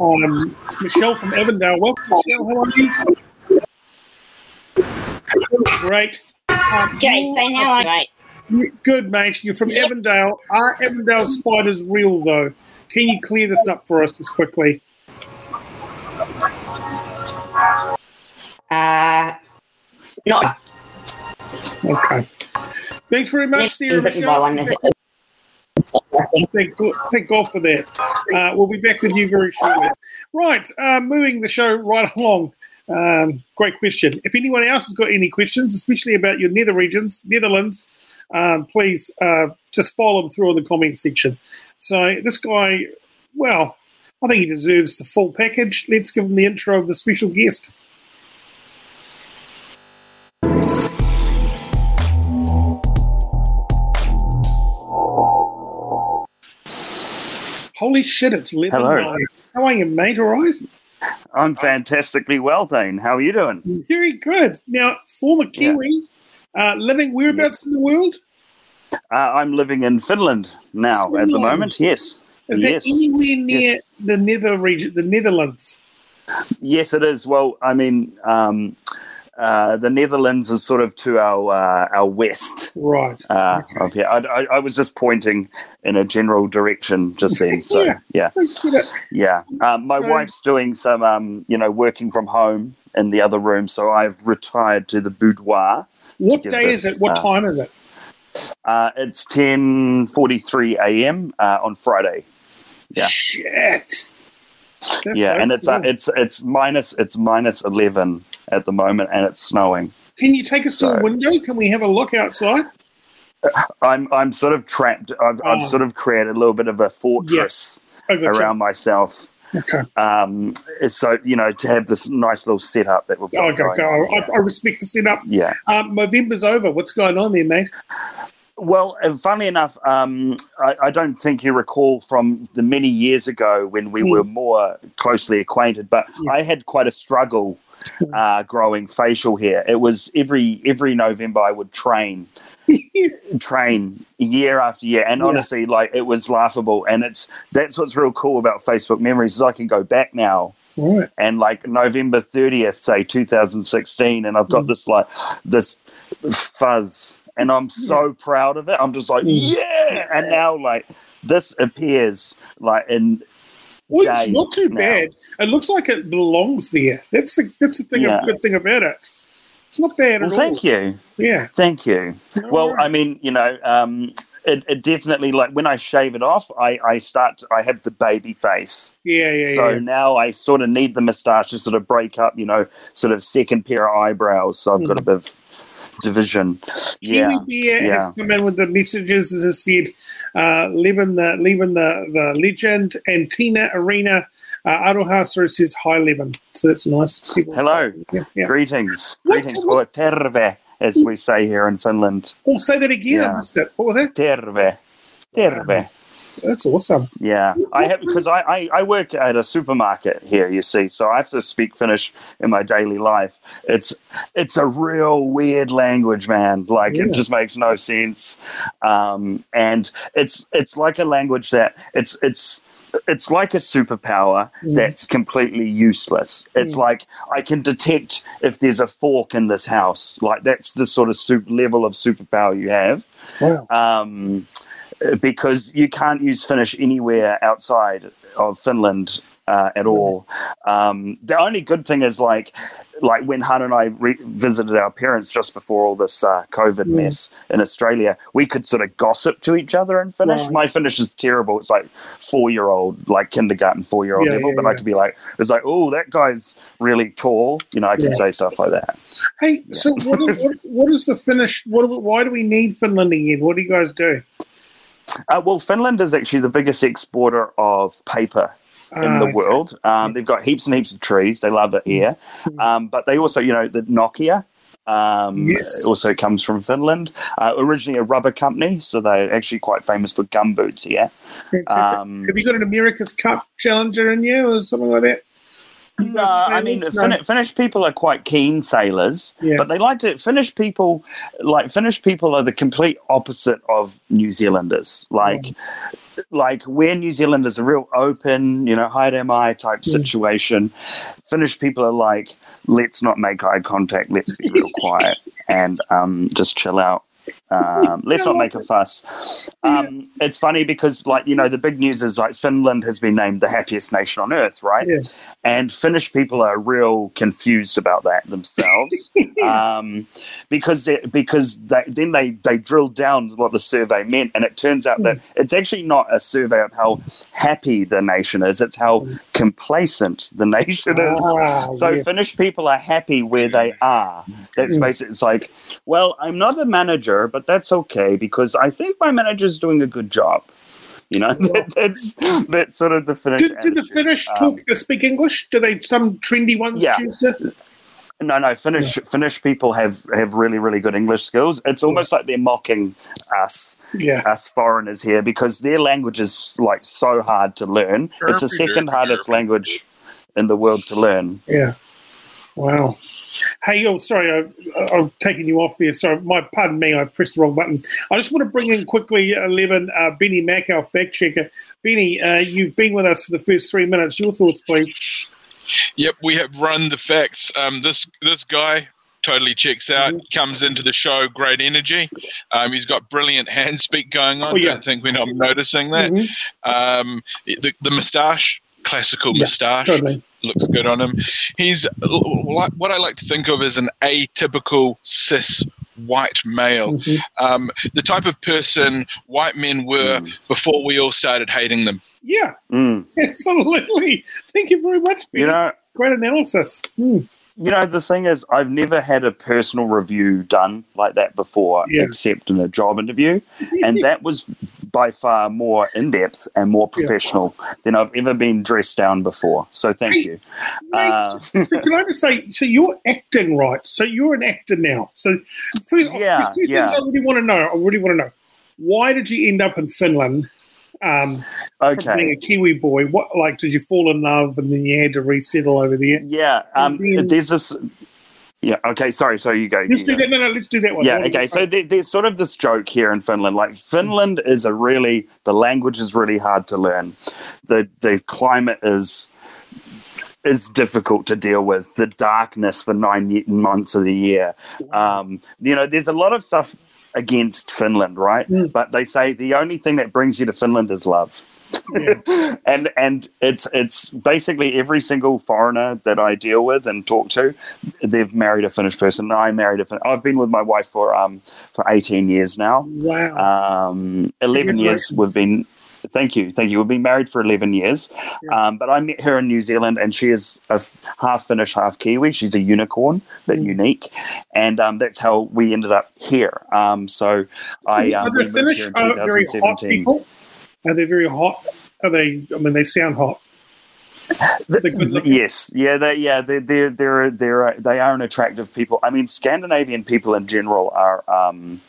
um, Michelle from Avondale. Welcome, Michelle. How are you? Great. Um, Okay, so now I right. Good, mate. You're from Avondale. Are Avondale spiders real, though? Can you clear this up for us as quickly? Uh, not Okay. Thanks very much, Steve. written by one. Is it? Thank God, thank God for that. Uh, we'll be back with you very shortly. Right, uh, moving the show right along. Um, great question. If anyone else has got any questions, especially about your nether regions, Netherlands, um, please uh, just follow them through in the comments section. So this guy, well, I think he deserves the full package. Let's give him the intro of the special guest. Holy shit, it's Levin. Hello. How are you, mate? All right? I'm fantastically well, Thane. How are you doing? Very good. Now, former Kiwi, uh, living whereabouts Yes. in the world? Uh, I'm living in Finland now at the moment. Yes. Is yes. anywhere near Yes. the Nether region, the Netherlands? Yes, it is. Well, I mean, um, uh, the Netherlands is sort of to our uh, our west Right. uh, of here. I, I, I was just pointing in a general direction just then. So Yeah. yeah, I get it. yeah. Um, my So- wife's doing some, um, you know, working from home in the other room, so I've retired to the boudoir. What day is it? What uh, time is it? Uh, it's ten forty three a.m. Uh, on Friday. yeah. Shit. That's yeah, so and it's uh, it's it's minus it's minus eleven at the moment, and it's snowing. Can you take us to a window? Can we have a look outside? I'm I'm sort of trapped. I've, Oh. I've sort of created a little bit of a fortress Oh, gotcha. around myself. Okay. Um, so you know to have this nice little setup that we've got. Oh, go, going go. on I. I respect the setup. Yeah. Um, November's over. What's going on there, mate? Well, and funnily enough, um, I, I don't think you recall from the many years ago when we Mm. were more closely acquainted, but Yeah. I had quite a struggle uh, growing facial hair. It was every every November I would train, train year after year, and Yeah. honestly, like it was laughable. And it's that's what's real cool about Facebook Memories is I can go back now right. and like November 30th, say 2016, and I've got Mm. this like this fuzz, and I'm so proud of it. I'm just like, Mm. yeah. And now like this appears like in Well, it's not too now. bad. It looks like it belongs there. That's the that's the thing. Yeah. A good thing about it. It's not bad well, thank all. you, Yeah. thank you. Well, right. I mean, you know, um, it, it definitely like when I shave it off, I I start I have the baby face. yeah, yeah, so yeah. now I sort of need the moustache to sort of break up, you know, sort of second pair of eyebrows. So I've got a bit of division. Yeah. Kiwi yeah. has come in with the messages as I said, uh, leaving the leaving the, the legend and Tina Arena. Uh, Aroha says hi, Levin. So that's nice. People- Hello. Yeah, yeah. Greetings. What- Greetings. what- Or terve, as we say here in Finland. Oh, say that again. I missed it. What was that? Terve. Terve. That's awesome. Yeah. I have because I, I, I work at a supermarket here, you see, so I have to speak Finnish in my daily life. It's it's a real weird language, man. Like Yeah. it just makes no sense. Um, and it's it's like a language that it's it's it's like a superpower Mm. that's completely useless. It's Mm. like I can detect if there's a fork in this house. Like that's the sort of soup level of superpower you have. Wow. Um, because you can't use Finnish anywhere outside of Finland uh, at all. Um, the only good thing is like like when Han and I re- visited our parents just before all this uh, COVID Mm. mess in Australia, we could sort of gossip to each other in Finnish. Right. My Finnish is terrible. It's like four year old, like kindergarten four year old Yeah, level. yeah, but yeah. I could be like, it's like, oh, that guy's really tall. You know, I can Yeah. say stuff like that. Hey, so what, what, what is the Finnish? What, why do we need Finland again? What do you guys do? Uh, well, Finland is actually the biggest exporter of paper in Ah, the okay. world. Um, they've got heaps and heaps of trees. They love it here. Mm. Um, but they also, you know, the Nokia um, Yes. also comes from Finland. Uh, originally a rubber company, so they're actually quite famous for gum boots here. Um, Have you got an America's Cup challenger in you or something like that? No, I mean sailors? Fin- Finnish people are quite keen sailors, Yeah. but they like to. Finnish people, like Finnish people, are the complete opposite of New Zealanders. Like, like where New Zealanders are real open, you know, hi am I type Mm. situation. Finnish people are like, let's not make eye contact, let's be real quiet. and um, just chill out. Um, let's not make a fuss. Um, it's funny because, like, you know, the big news is like Finland has been named the happiest nation on earth, right? Yeah. And Finnish people are real confused about that themselves um, because they, because they, then they they drilled down what the survey meant, and it turns out that it's actually not a survey of how happy the nation is; it's how complacent the nation is. Ah, So yeah. Finnish people are happy where they are. That's Mm. basically it's like, well, I'm not a manager, but that's okay because I think my manager's doing a good job. You know, that's that's sort of the Finnish. do, do the. Finnish Um, talk uh, speak English? Do they some trendy ones Yeah. choose to? No, no, Finnish Finnish people have have really really good English skills. It's almost like they're mocking us Yeah. us foreigners here because their language is like so hard to learn. It's the second hardest derpy. language in the world to learn. Yeah. Wow. Hey, oh, sorry, I, I'm taking you off there. Sorry, my pardon me, I pressed the wrong button. I just want to bring in quickly, Eleven, uh, Benny Mack, our fact checker. Benny, uh, you've been with us for the first three minutes. Your thoughts, please. Yep, we have run the facts. Um, this this guy totally checks out. Comes into the show, great energy. Um, he's got brilliant hand speak going on. Oh, yeah. Don't think we're not noticing that. Mhm, Um, the the moustache, classical Yeah, moustache, totally. Looks good on him. He's like what I like to think of as an atypical cis white male. Mhm. Um, the type of person white men were before we all started hating them. Yeah, Mm. absolutely. Thank you very much, Benny. You know, Great analysis. Mm. You know, the thing is, I've never had a personal review done like that before, Yeah. except in a job interview. And that was by far more in depth and more Yeah. professional than I've ever been dressed down before. So thank you. Mate, Uh, so can I just say, so you're acting, right? So you're an actor now. So first, Yeah, two yeah. things I really want to know. I really want to know. Why did you end up in Finland? Um, from being a Kiwi boy, what like did you fall in love and then you had to resettle over there? Yeah. Um, then- there's this. Yeah. Okay. Sorry. Sorry. You go. Let's you do go. that. No, no, let's do that one. Yeah, okay. So there, there's sort of this joke here in Finland. Like Finland is a really the language is really hard to learn. The the climate is is difficult to deal with. The darkness for nine months of the year. Um, you know, there's a lot of stuff against Finland, right? Mm. But they say the only thing that brings you to Finland is love. Yeah. and and it's it's basically every single foreigner that I deal with and talk to, they've married a Finnish person. I married a. Fin- I've been with my wife for um for eighteen years now. wow. Um, eleven years we've been. Thank you, thank you. We've been married for eleven years, Yeah. um, but I met her in New Zealand, and she is a f- half Finnish, half Kiwi. She's a unicorn, but Mm. unique, and um, that's how we ended up here. Um, so I um, Are the Finnish are very hot people? Are they very hot? Are they? I mean, they sound hot. The- They're good looking. yes, yeah, they, yeah, they're, they're, they're, they're, they are an attractive people. I mean, Scandinavian people in general are, um,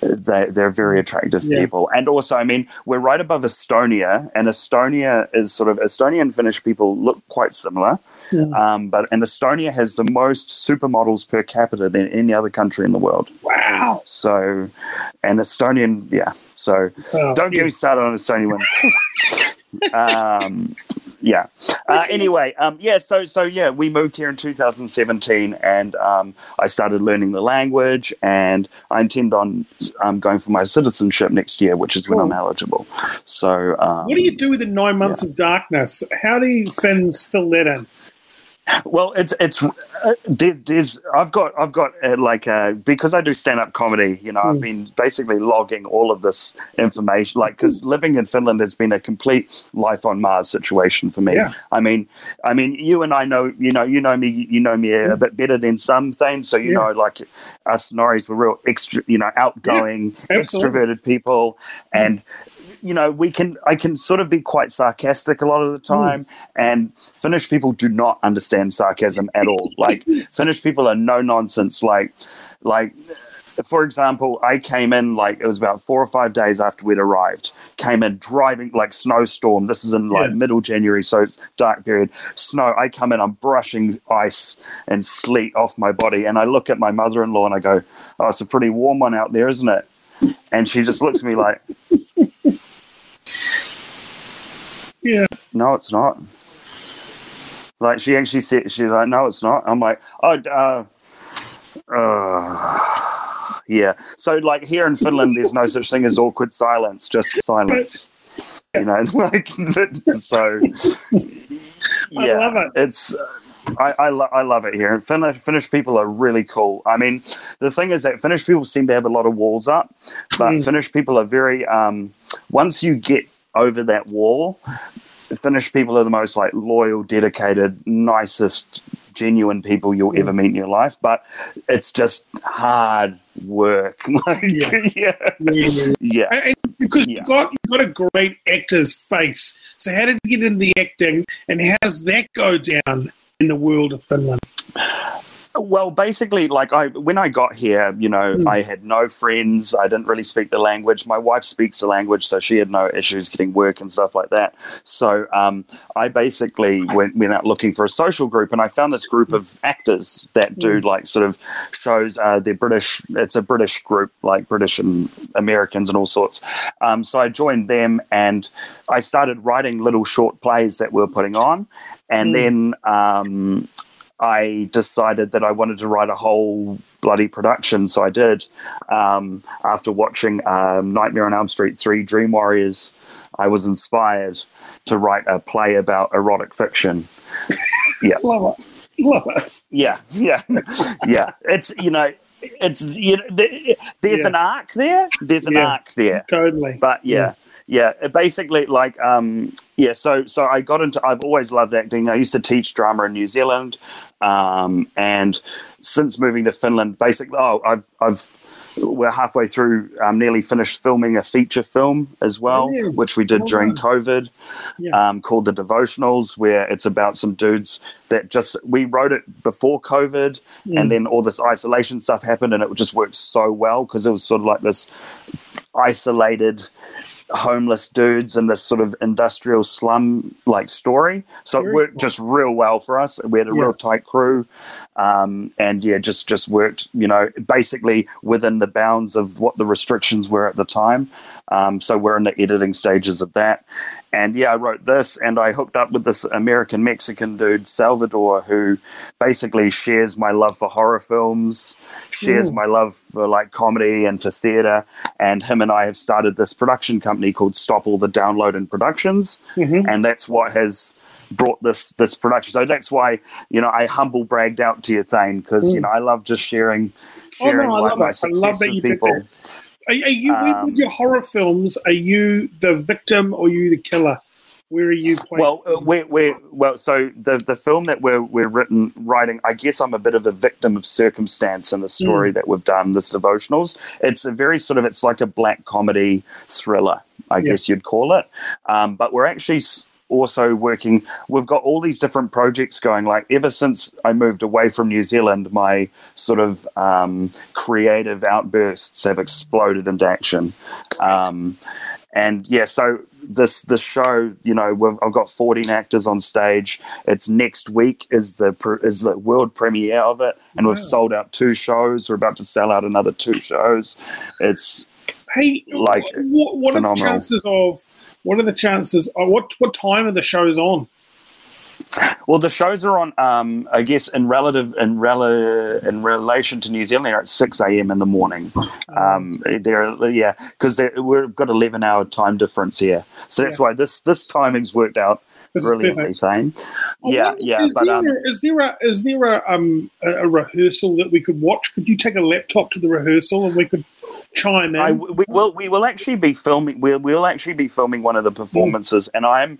they, they're very attractive Yeah. people. And also, I mean, we're right above Estonia, and Estonia is sort of, Estonian Finnish people look quite similar. Yeah. Um, but, and Estonia has the most supermodels per capita than any other country in the world. Wow. So, and Estonian, yeah. So, Oh, don't get me started on Estonian women. um, yeah. Uh, anyway, um, yeah. So, so yeah, we moved here in 2017, and um, I started learning the language, and I intend on um, going for my citizenship next year, which is when I'm eligible. So, um, What do you do with the nine months of darkness? How do you Finns fill that in? Well, it's it's uh, there's, there's I've got I've got uh, like uh, because I do stand up comedy. You know, I've Mm. been basically logging all of this information. Like, because living in Finland has been a complete life on Mars situation for me. Yeah. I mean, I mean, you and I know, you know, you know me, you know me a, bit better than some things. So you Yeah. know, like us Norries were real extra, you know, outgoing, absolutely. extroverted people, and you know, we can I can sort of be quite sarcastic a lot of the hmm. time, and Finnish people do not understand sarcasm at all. Like Finnish people are no nonsense. Like, like for example, I came in like it was about four or five days after we'd arrived. Came in driving like snowstorm. This is in like Yeah. middle January, so it's dark period. Snow. I come in. I'm brushing ice and sleet off my body, and I look at my mother-in-law and I go, "Oh, it's a pretty warm one out there, isn't it?" And she just looks at me like, Yeah. no, it's not. Like she actually said, she's like, no, it's not. I'm like, oh, uh, Uh, yeah. So, like here in Finland, there's no such thing as awkward silence, just silence. You know, like so. I Yeah, love it. it's. I I, lo- I love it here. Finnish Finnish people are really cool. I mean, the thing is that Finnish people seem to have a lot of walls up, but Mm. Finnish people are very. Um, once you get over that wall, Finnish people are the most like loyal, dedicated, nicest, genuine people you'll ever meet in your life. But it's just hard work. like, Yeah. yeah, Yeah. yeah. And- and because Yeah. you got you got a great actor's face. So how did you get into the acting, and how does that go down in the world of Finland? Well, basically, like I when I got here, you know, Hmm. I had no friends. I didn't really speak the language. My wife speaks the language, so she had no issues getting work and stuff like that. So um, I basically went went out looking for a social group, and I found this group of actors that do Hmm. like sort of shows. Uh, they're British. It's a British group, like British and Americans and all sorts. Um, so I joined them, and I started writing little short plays that we were putting on, and Hmm. then. Um, I decided that I wanted to write a whole bloody production, so I did. Um, after watching um, Nightmare on Elm Street 3 Dream Warriors, I was inspired to write a play about erotic fiction. Yeah. Love it. Love it. Yeah, yeah, yeah. It's, you know, it's, you know, th- there's Yeah. an arc there. There's an Yeah. arc there. Totally. but yeah yeah it basically like um yeah so so i got into i've always loved acting i used to teach drama in new zealand um and since moving to finland basically oh i've i've we're halfway through um, nearly finished filming a feature film as well Brilliant. which we did Well during covid Yeah. um, called the devotionals where it's about some dudes that just we wrote it before covid Mm. and then all this isolation stuff happened and it just worked so well because it was sort of like this isolated homeless dudes in this sort of industrial slum like story. So Very it worked just real well for us. We had a Yeah. real tight crew um, and yeah just just worked you know basically within the bounds of what the restrictions were at the time um, so we're in the editing stages of that and yeah i wrote this and i hooked up with this american mexican dude salvador who basically shares my love for horror films shares Mm. my love for like comedy and for theater and him and i have started this production company called stop all the download and productions Mhm. and that's what has brought this this production so that's why you know i humble bragged out to you thane because you Mm. know i love just sharing Oh, no, sharing I like love my it. I success love that with you people. Are, are you Um, with your horror films? Are you the victim or you the killer? Where are you? Placed? Well, uh, we're, we're well. So the the film that we're we're written writing, I guess I'm a bit of a victim of circumstance in the story Hmm. that we've done. This devotionals. It's a very sort of it's like a black comedy thriller, I Yeah. guess you'd call it. Um, but we're actually also working. We've got all these different projects going. Like ever since I moved away from New Zealand, my sort of um, creative outbursts have exploded into action. Um, and yeah, so this the show, you know, we've, I've got 14 actors on stage. It's next week is the is the world premiere of it, and we've sold out two shows. We're about to sell out another two shows. It's hey, like, what, what are the chances of? What are the chances? Of, what what time are the shows on? well, the shows are on. Um, I guess in relative in rel- in relation to New Zealand, they're at 6 a.m. in the morning. Um, they're yeah, because we've got 11 hour time difference here, so that's why this this timing's worked out This brilliantly. Thing. I Yeah, yeah, Is but there, um, is there a is there a um a, a rehearsal that we could watch? Could you take a laptop to the rehearsal and we could chime in? I, we will we will actually be filming we'll, we'll actually be filming one of the performances and I'm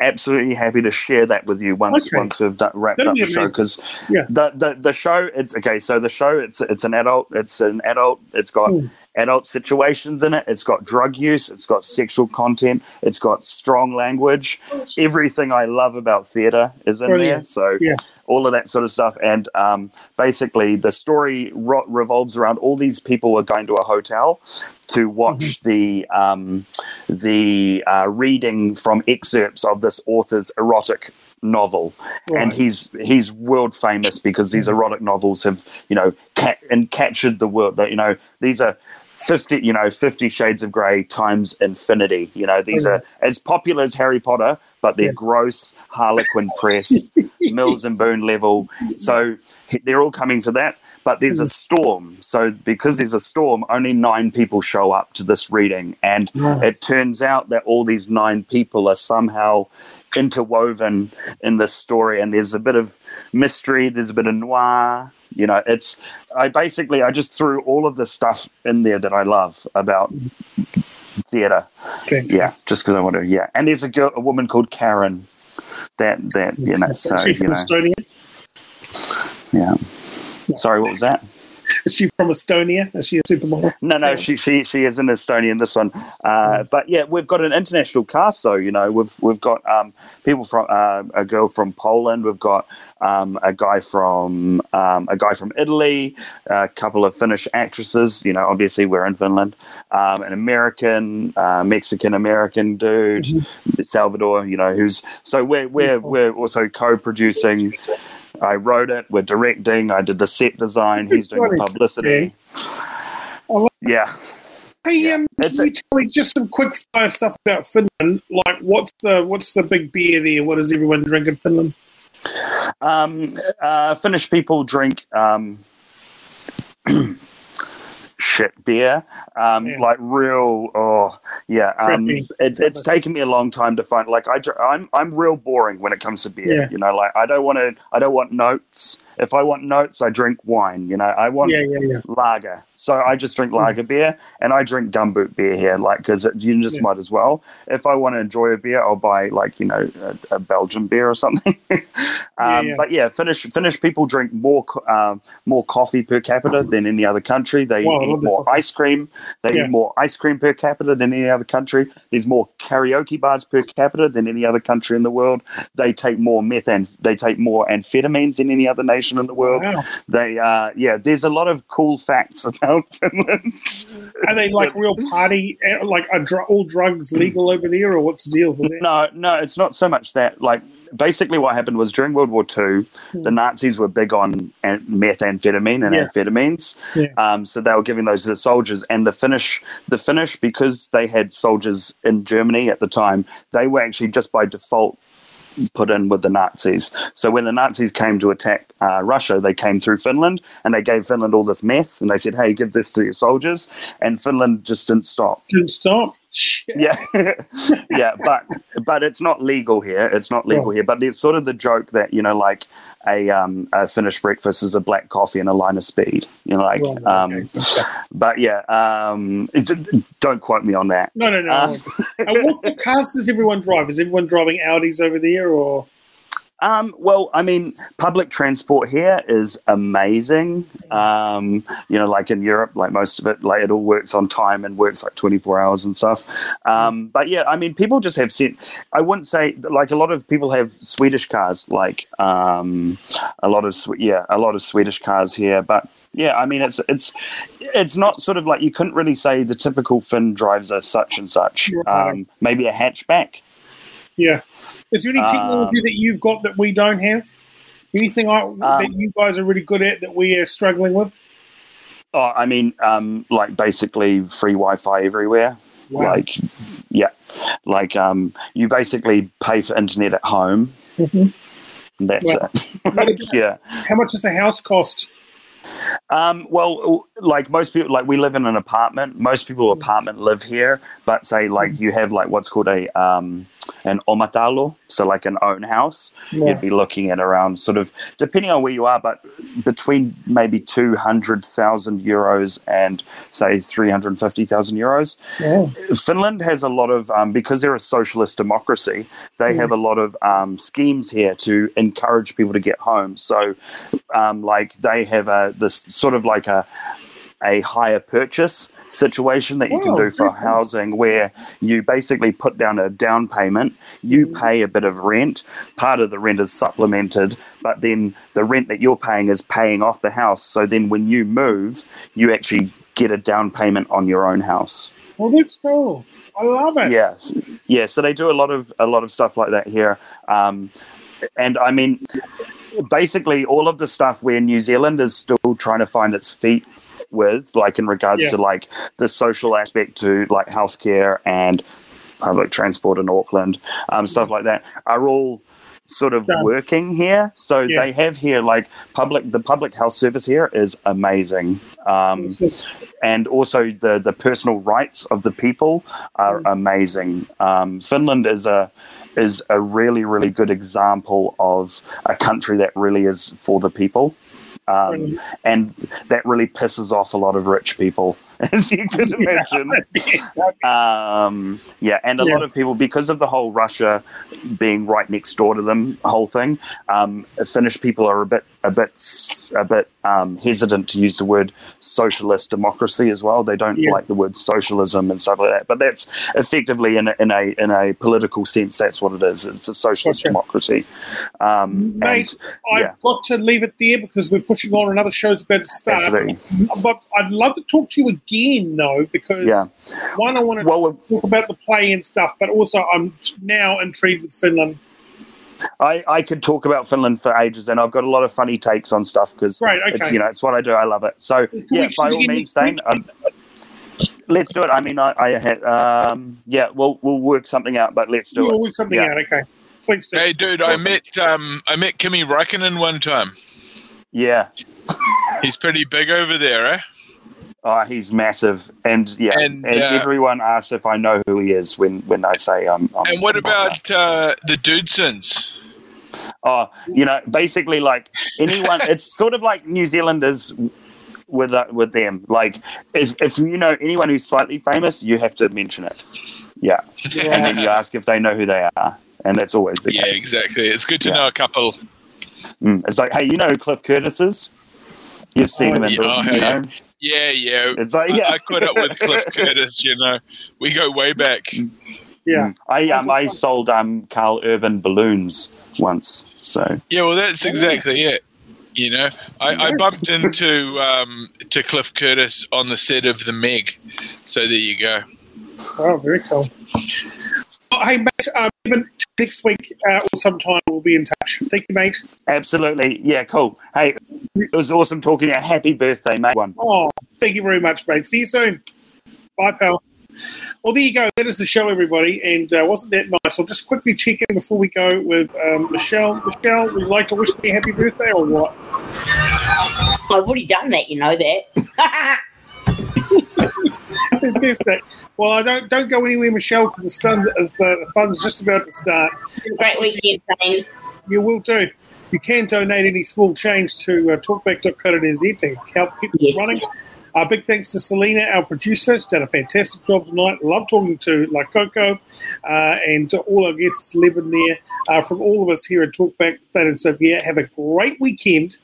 absolutely happy to share that with you once Okay. once we've done, wrapped That'd up the show because Yeah. the, the the show it's okay so the show it's it's an adult it's an adult it's got Mm. Adult situations in it. It's got drug use it's got sexual content it's got strong language. Everything I love about theater is in there so Yeah. all of that sort of stuff. And um, basically, the story ro- revolves around all these people are going to a hotel to watch the um, the uh, reading from excerpts of this author's erotic novel. And he's he's world famous because these erotic novels have you know ca- and captured the world. That you know these are 50 you know 50 shades of grey times infinity. You know these oh, Okay. are as popular as harry potter but they're Yeah. gross harlequin press mills and boon level. So they're all coming for that. But there's a hmm. storm. So because there's a storm only nine people show up to this reading. And Wow. it turns out that all these nine people are somehow interwoven in this story. And there's a bit of mystery. There's a bit of noir you know it's i basically i just threw all of the stuff in there that i love about theater Okay. yeah just because i want to yeah. And there's a girl a woman called karen that that you know so you know. Yeah. Sorry what was that Is she from Estonia? Is she a supermodel? No, no, she she she is an Estonian. This one, uh, but yeah, we've got an international cast though. You know, we've we've got um, people from uh, a girl from Poland. We've got um, a guy from um, a guy from Italy. A couple of Finnish actresses. You know, obviously we're in Finland. Um, an American, uh, Mexican American dude, Salvador. You know, who's so we're we're we're also co-producing. I wrote it. We're directing. I did the set design. He's doing the publicity. love- Yeah. Hey, Yeah. um, It's can you tell me just some quick fire stuff about Finland? Like, what's the what's the big beer there? What does everyone drink in Finland? Um, uh, Finnish people drink um, shit beer, um, Yeah. like real. Oh, yeah. Um, it, it's taken me a long time to find. Like I, I'm I'm real boring when it comes to beer. Yeah. You know, like I don't want to. I don't want notes. If I want notes, I drink wine. You know, I want Yeah, yeah, yeah. lager. So I just drink lager beer, and I drink gumboot beer here, like because you just might as well. If I want to enjoy a beer, I'll buy like you know a, a Belgian beer or something. um. But yeah, Finnish Finnish people drink more um, more coffee per capita than any other country. They Wow, eat more coffee. ice cream. They eat more ice cream per capita than any other country. There's more karaoke bars per capita than any other country in the world. They take more meth and they take more amphetamines than any other nation in the world. Wow. They, uh, yeah, there's a lot of cool facts about Finland. Are they like real party? eh, Like, are dr- all drugs legal over there, or what's the deal with that? no, no, it's not so much that. Like, basically, what happened was during World War II, the Nazis were big on methamphetamine and Hmm. Yeah. amphetamines. Yeah. Um, so they were giving those to the soldiers, and the Finnish, the Finnish, because they had soldiers in Germany at the time, they were actually just by default put in with the Nazis. So when the Nazis came to attack uh, Russia, they came through Finland and they gave Finland all this meth, and they said, "Hey, give this to your soldiers," and Finland just didn't stop. Didn't stop. Yeah yeah but but it's not legal here it's not legal here but there's sort of the joke that you know like a um a finnish breakfast is a black coffee and a line of speed you know like Right, um okay. but yeah um don't quote me on that No, no, no. Uh, and what, what cars does everyone drive? Is everyone driving Audis over there, or Um, well, I mean, public transport here is amazing. Um, you know, like in Europe, like most of it, like it all works on time and works like 24 hours and stuff. Um, but yeah, I mean, people just have seen, I wouldn't say, like a lot of people have Swedish cars, like um, a lot of, yeah, a lot of Swedish cars here. But yeah, I mean, it's, it's, it's not sort of like, you couldn't really say the typical Finn drives a such and such. Um, maybe a hatchback. yeah? Is there any Um, technology that you've got that we don't have? Anything I, that you guys are really good at that we are struggling with? Oh, I mean, um, like basically free Wi-Fi everywhere. Wow. Like, yeah, like um, you basically pay for internet at home. Mhm. That's Wow. it. like, yeah. How much does a house cost? Um, well, like most people, like we live in an apartment. Most people apartment live here, but say like you have like what's called a um, an omatalo, so like an own house. Yeah. You'd be looking at around sort of depending on where you are, but between maybe two hundred thousand euros and say three hundred fifty thousand euros. Yeah. Finland has a lot of um, because they're a socialist democracy. They have a lot of um, schemes here to encourage people to get home. So, um, like they have a this sort of like a a hire purchase situation that you can do for housing where you basically put down a down payment you Mm-hmm. pay a bit of rent part of the rent is supplemented but then the rent that you're paying is paying off the house so then when you move you actually get a down payment on your own house Well, that's cool. I love it. Yes, yeah. So they do a lot of a lot of stuff like that here, um, and I mean, basically all of the stuff where New Zealand is still trying to find its feet with, like in regards Yeah. to like the social aspect to like healthcare and public transport in Auckland, um, stuff like that, are all sort of Done. working here. So Yeah. they have here like public the public health service here is amazing. Um, and also the the personal rights of the people are amazing. Um, Finland is a is a really really good example of a country that really is for the people. Um, and that really pisses off a lot of rich people, as you can imagine. Um, yeah, and a Yeah. lot of people, because of the whole Russia being right next door to them, whole thing, um, Finnish people are a bit, a bit, a bit um, hesitant to use the word socialist democracy as well. They don't Yeah. like the word socialism and stuff like that. But that's effectively, in a, in a in a political sense, that's what it is. It's a socialist democracy. Um, Mate, and, I've yeah. got to leave it there because we're pushing on another show's about to start. absolutely, But I'd love to talk to you again, though, because yeah. one, I want to Well, we've- talk about the play and stuff, but also I'm now intrigued with Finland. I, I could talk about Finland for ages, and I've got a lot of funny takes on stuff because Great, it's okay. you know it's what I do. I love it. So we yeah, by all means, next Thane. Um, let's do it. I mean, I, I had um, yeah, we'll we'll work something out, but let's do You'll it. work something Yeah. out, okay. Please do. Hey, dude, I met um, I met Kimi Räikkönen one time. Yeah. He's pretty big over there, eh? Oh, he's massive, and yeah, And, and, uh, everyone asks if I know who he is when when I say I'm. I'm And what I'm about uh, the Dudesons? Oh, you know, basically, like anyone, it's sort of like New Zealanders with uh, with them. Like, if, if you know anyone who's slightly famous, you have to mention it. Yeah, and then you ask if they know who they are, and that's always the Yeah, case. exactly. It's good to Yeah. know a couple. Mm. It's like, hey, you know who Cliff Curtis is? You've seen Oh, him in yeah. the, Oh, you yeah. know. Yeah, yeah. It's like, I- yeah. I, caught up with Cliff Curtis. You know, we go way back. yeah. Mm. I um I sold um Karl Urban balloons once, so Yeah, well, that's exactly it. You know, I, I bumped into um, to Cliff Curtis on the set of The Meg. So there you go. Oh, very cool. Hey, mate, um, next week uh, or sometime we'll be in touch. Thank you, mate. absolutely, yeah, cool. Hey, it was awesome talking to you. Happy birthday, mate. One. Oh, thank you very much, mate. See you soon. Bye, pal. Well, there you go. That is the show, everybody. And uh, wasn't that nice? I'll just quickly check in before we go with um, Michelle. Michelle, would you like to wish me a happy birthday or what? I've already done that, you know that. Fantastic. Well, I don't don't go anywhere, Michelle, because the, sun, as the, the fun's just about to start. Great weekend, Thane. You will do. You can donate any small change to uh, talkback.co.nz to help keep Yes. running. Uh, big thanks to Selena, our producer. She's done a fantastic job tonight. Love talking to La Coco uh, and to all our guests living there. Uh, from all of us here at Talkback, Thane and Sophia, have a great weekend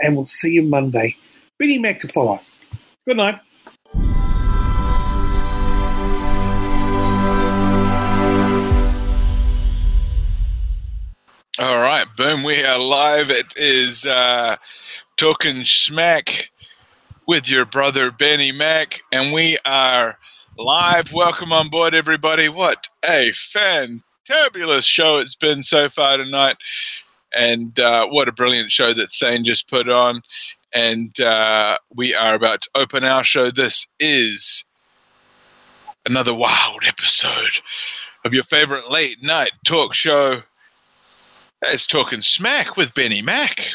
and we'll see you Monday. Benny Mack to follow. Good night. All right, boom. We are live. It is uh, Talking Smack with your brother Benny Mack, and we are live. Welcome on board, everybody. What a fantabulous show it's been so far tonight, and uh, what a brilliant show that Thane just put on. And uh, we are about to open our show. This is another wild episode of your favorite late night talk show. It's Talking Smack with Benny Mack.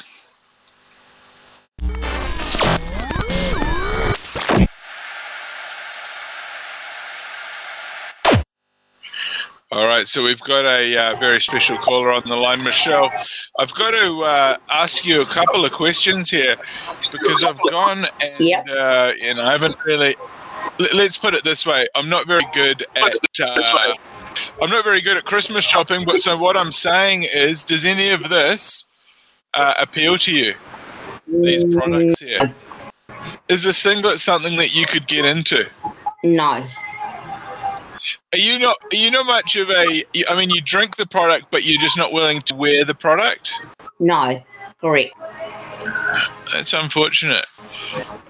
All right, so we've got a uh, very special caller on the line, Michelle. I've got to uh, ask you a couple of questions here because I've gone and Yep. uh, and I haven't really. Let's put it this way: I'm not very good at. I'm not very good at Christmas shopping, but so what I'm saying is, does any of this uh, appeal to you? These products here. Is a singlet something that you could get into? No. Are you not? Are you not much of a? I mean, you drink the product, but you're just not willing to wear the product. No. Correct. That's unfortunate.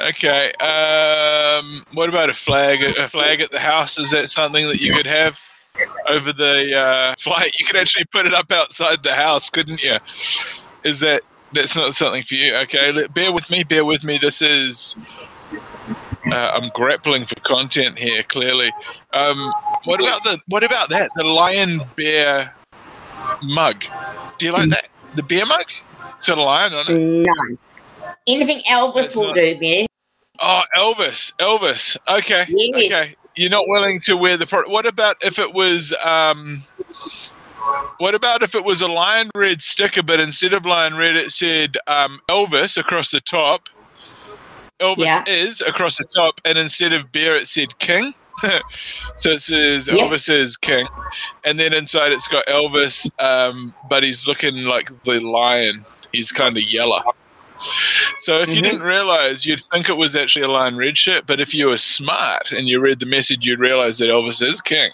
Okay. Um, what about a flag? A flag at the house? Is that something that you could have over the uh, flight? You could actually put it up outside the house, couldn't you? Is that that's not something for you? Okay. Let, bear with me. Bear with me. This is Uh, I'm grappling for content here. Clearly, um, what about the what about that? The lion bear mug. Do you like that? The bear mug? It's got a lion on it. No. Anything Elvis That's will not- do, man. Oh, Elvis, Elvis. Okay, Yes. okay. You're not willing to wear the product. What about if it was? Um, what about if it was a lion red sticker, but instead of lion red, it said um, Elvis across the top. Elvis Yeah. is across the top, and instead of bear, it said king. so it says Yeah. Elvis is king, and then inside it's got Elvis, um, but he's looking like the lion. He's kind of yellow. So if you Mhm. didn't realize, you'd think it was actually a lion red shirt, but if you were smart and you read the message, you'd realize that Elvis is king,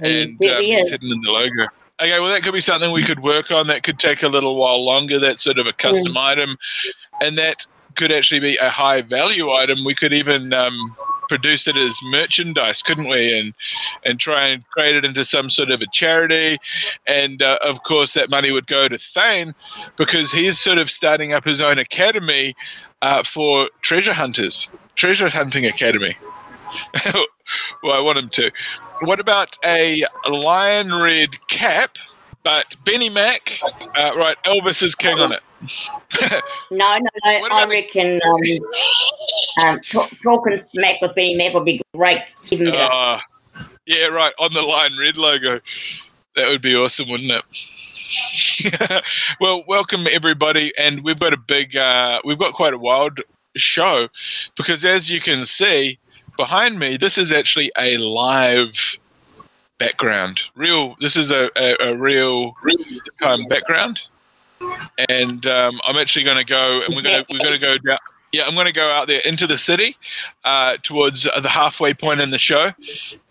and Yes, um, he he's hidden in the logo. Okay, well that could be something we could work on. That could take a little while longer. That's sort of a custom Mm. item, and that could actually be a high value item. We could even um, produce it as merchandise, couldn't we? And and try and create it into some sort of a charity. And uh, of course, that money would go to Thane because he's sort of starting up his own academy uh, for treasure hunters, treasure hunting academy. well, I want him to. What about a lion red cap? But Benny Mack, uh, right? Elvis is king on it. No, no, no. I the- reckon um, um, talk, talking smack with Benny Mack would be great. Even better. Uh, yeah, right. On the line Red logo. That would be awesome, wouldn't it? well, welcome everybody, and we've got a big, uh, we've got quite a wild show because, as you can see behind me, this is actually a live background. Real. This is a, a, a real time background, and um, I'm actually going to go, and we're going to we're going to go down. Yeah, I'm going to go out there into the city uh, towards the halfway point in the show,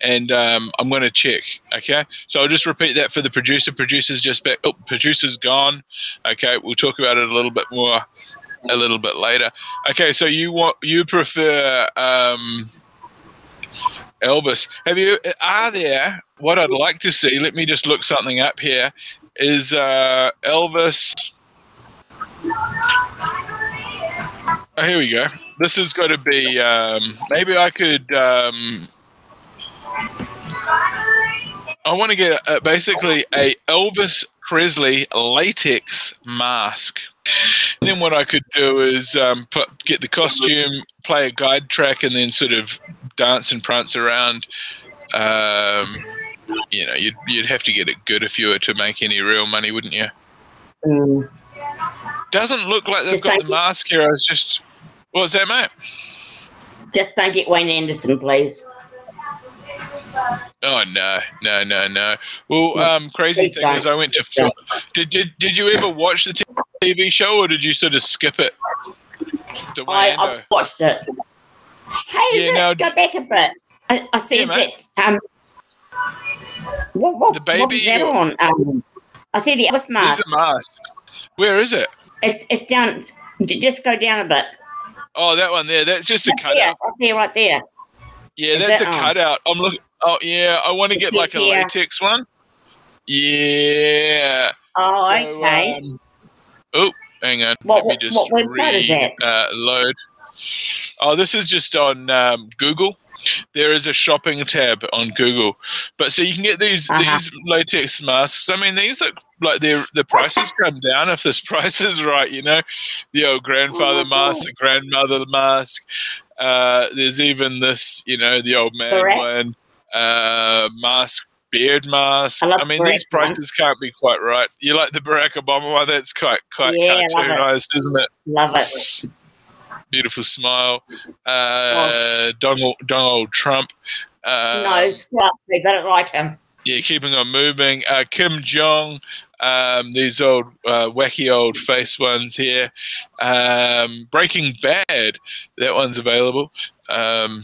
and um, I'm going to check. Okay, so I'll just repeat that for the producer. Producer's just back. Oh, producer's gone. Okay, we'll talk about it a little bit more a little bit later. Okay, so you want you prefer um, Elvis? Have you? Are there? What I'd like to see. Let me just look something up here. Is uh, Elvis? Oh, here we go. This is going to be. Um, maybe I could. Um, I want to get uh basically a Elvis Presley latex mask. And then what I could do is um, put, get the costume, play a guide track, and then sort of dance and prance around. Um, you know, you'd you'd have to get it good if you were to make any real money, wouldn't you? Mm. Doesn't look like they've Just got don't the mask here. I was just, what's that, mate? Just don't get Wayne Anderson, please. Oh no, no, no, no. Well, um, crazy Please thing is, don't. I went to film. Did, did did you ever watch the TV show, or did you sort of skip it? I, I watched it. Hey, Yeah, is it? now- go back a bit. I, I see Yeah, that. Um, what, what, The what was baby that on? Um, I see the Elvis There's mask. a mask. Where is it? It's it's down. j- Just go down a bit. Oh, that one there. That's just a Right there, cutout. right there, right there. Yeah, Is that's a on? cutout. I'm looking. Oh yeah, I want to get like a here- latex one. Yeah. Oh, So, okay. um, oh, hang on. What- Let me just what website is re- Uh, load. Oh, this is just on um, Google. There is a shopping tab on Google, but so you can get these Uh-huh. these latex masks. I mean, these look like they're the prices come down if this price is right. You know, the old grandfather mask, the grandmother mask. Uh, there's even this, you know, the old man Correct. one uh, mask, beard mask. I I mean, Barack these one. prices can't be quite right. You like the Barack Obama one? That's quite quite Yeah, cartoonized, isn't it? Love it. Beautiful smile. Uh, Donald Donald Trump. Uh, no, scrap, please. I don't like him. yeah, keeping on moving. Uh, Kim Jong, um, these old uh, wacky old face ones here. Um, Breaking Bad, that one's available. Um,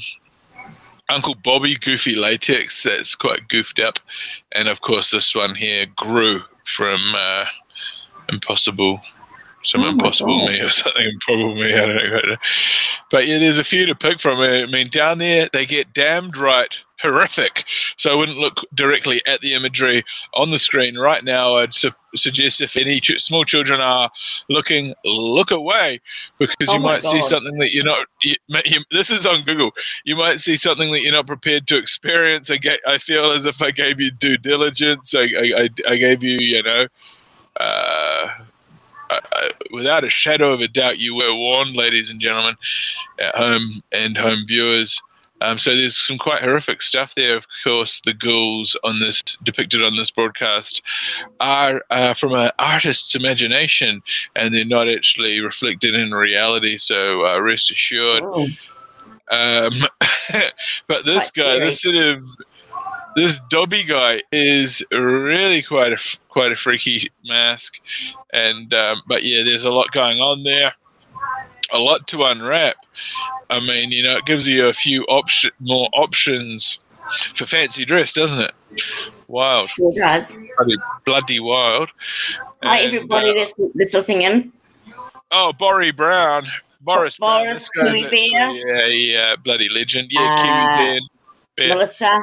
Uncle Bobby, Goofy Latex, that's quite goofed up. And of course, this one here, Gru from uh, Impossible. Some Oh impossible God. me or something improbable me. I don't know. But yeah, there's a few to pick from. I mean, down there they get damned right horrific. So I wouldn't look directly at the imagery on the screen right now. I'd su- suggest if any ch- small children are looking, look away because Oh you might see something that you're not. You, you, this is on Google. You might see something that you're not prepared to experience. I, ga- I feel as if I gave you due diligence. I, I, I, I gave you, you know. Uh, I, I, without a shadow of a doubt, you were warned, ladies and gentlemen, at home and home viewers. Um, so there's some quite horrific stuff there. Of course, the ghouls on this depicted on this broadcast are uh, from an artist's imagination, and they're not actually reflected in reality. So uh, rest assured. Oh, Um, but this guy, this sort of this Dobby guy, is really quite a quite a freaky mask, and um, but yeah, there's a lot going on there, a lot to unwrap. I mean, you know, it gives you a few option more options for fancy dress, doesn't it? Wild, sure does. bloody, bloody wild. Hi, And, everybody uh, that's, that's listening in. oh, Borry Brown. Boris, Brown, Boris, guy's Kiwi actually, Bear. yeah, yeah, bloody legend. Yeah, Uh, Kiwi. Ben. Melissa.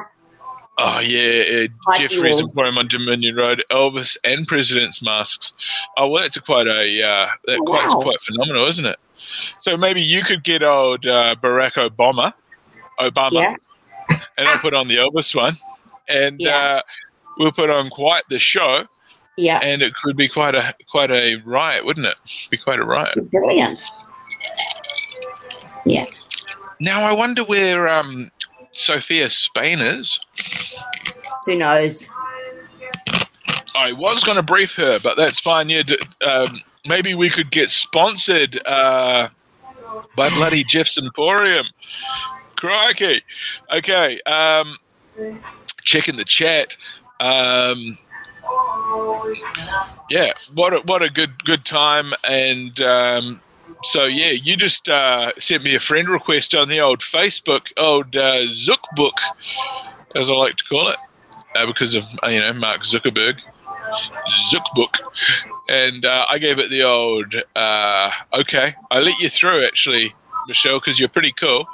Oh yeah, uh, Jeffrey's. Emporium on Dominion Road, Elvis and President's masks. Oh well, that's a quite a uh, that Oh, quite wow. quite phenomenal, isn't it? So maybe you could get old uh, Barack Obama, Obama, Yeah. and I'll put on the Elvis one, and Yeah. uh, we'll put on quite the show, Yeah. and it could be quite a quite a riot, wouldn't it? Be quite a riot. Brilliant. Yeah. Now I wonder where um, Sophia Spain is. Who knows? I was going to brief her, but that's fine. Yeah, d- um, maybe we could get sponsored uh, by bloody Jeff's Emporium. Crikey. Okay. Um, checking the chat. Um, yeah, what a, what a good good time. And um, so yeah, you just uh, sent me a friend request on the old Facebook, old uh, Zookbook, as I like to call it, uh, because of you know Mark Zuckerberg. Zookbook, and uh, I gave it the old uh, okay. I let you through actually, Michelle, because you're pretty cool.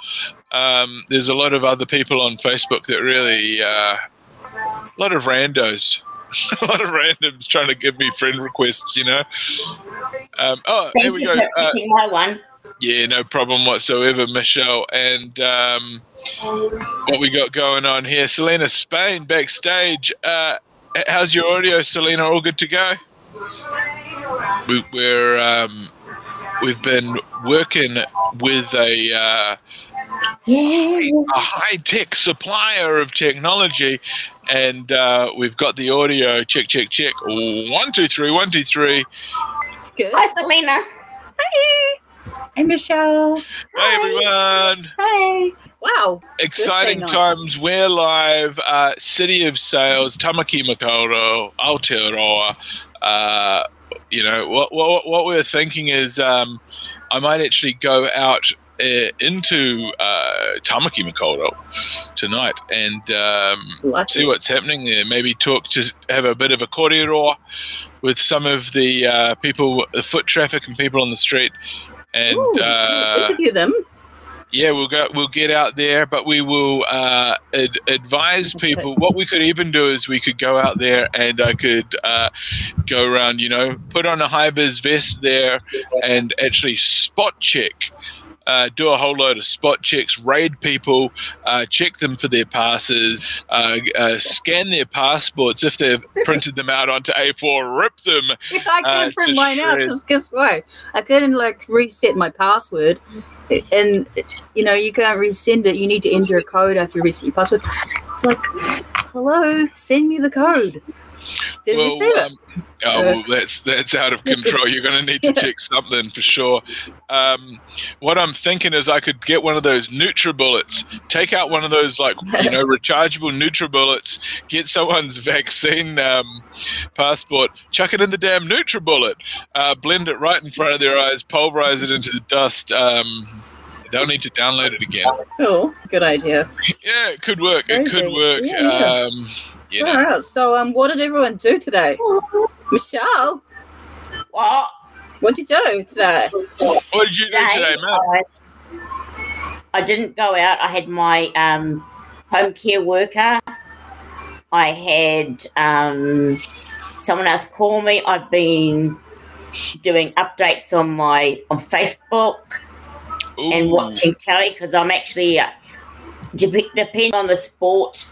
Um, there's a lot of other people on Facebook that really, uh, a lot of randos, a lot of randoms trying to give me friend requests. You know. Um, oh, there Thank we you go. Uh, my one. yeah, no problem whatsoever, Michelle. And um, what we got going on here, Selena Spain backstage. Uh, how's your audio, Selena? All good to go? We, we're um, we've been working with a uh, Yeah. a high tech supplier of technology, and uh, we've got the audio. Check, check, check. One, two, three. One, two, three. Good. Hi, Selena. Hey, Michelle. Hey, everyone. Hey. Wow. exciting Good thing on. times. We're live. Uh, City of Sails, Tamaki Makaurau, Aotearoa. Uh, you know what, what? What we're thinking is, um, I might actually go out into uh, Tamaki Makaurau tonight and um, see what's happening there. Maybe talk to have a bit of a kōrero with some of the uh, people, the foot traffic, and people on the street. And Ooh, uh, interview them. yeah, we'll go. We'll get out there, but we will uh, ad- advise people. What we could even do is we could go out there and I could uh, go around. You know, put on a high vis vest there and actually spot check. Uh, do a whole load of spot checks, raid people, uh, check them for their passes, uh, uh, scan their passports if they've printed them out onto A4, rip them. Yeah, I Uh, couldn't print mine out because guess what? I couldn't like reset my password, and you know you can't resend it. You need to enter a code after you reset your password. It's like, hello, send me the code. Didn't receive it. um, oh, well, that's that's out of control. You're going to need to check something for sure. Um, what I'm thinking is I could get one of those NutriBullets, take out one of those like you know rechargeable NutriBullets, get someone's vaccine um, passport, chuck it in the damn NutriBullet, uh, blend it right in front of their eyes, pulverize it into the dust. Um, they'll need to download it again. Oh, good idea. Yeah, it could work. It could work. Yeah, yeah. You know. All right. So, um, what did everyone do today? Michelle, What? what did you do today? What did you do today, Matt? I, I didn't go out. I had my um, home care worker. I had um, someone else call me. I've been doing updates on my on Facebook and watching telly because I'm actually uh, dep- depending on the sport.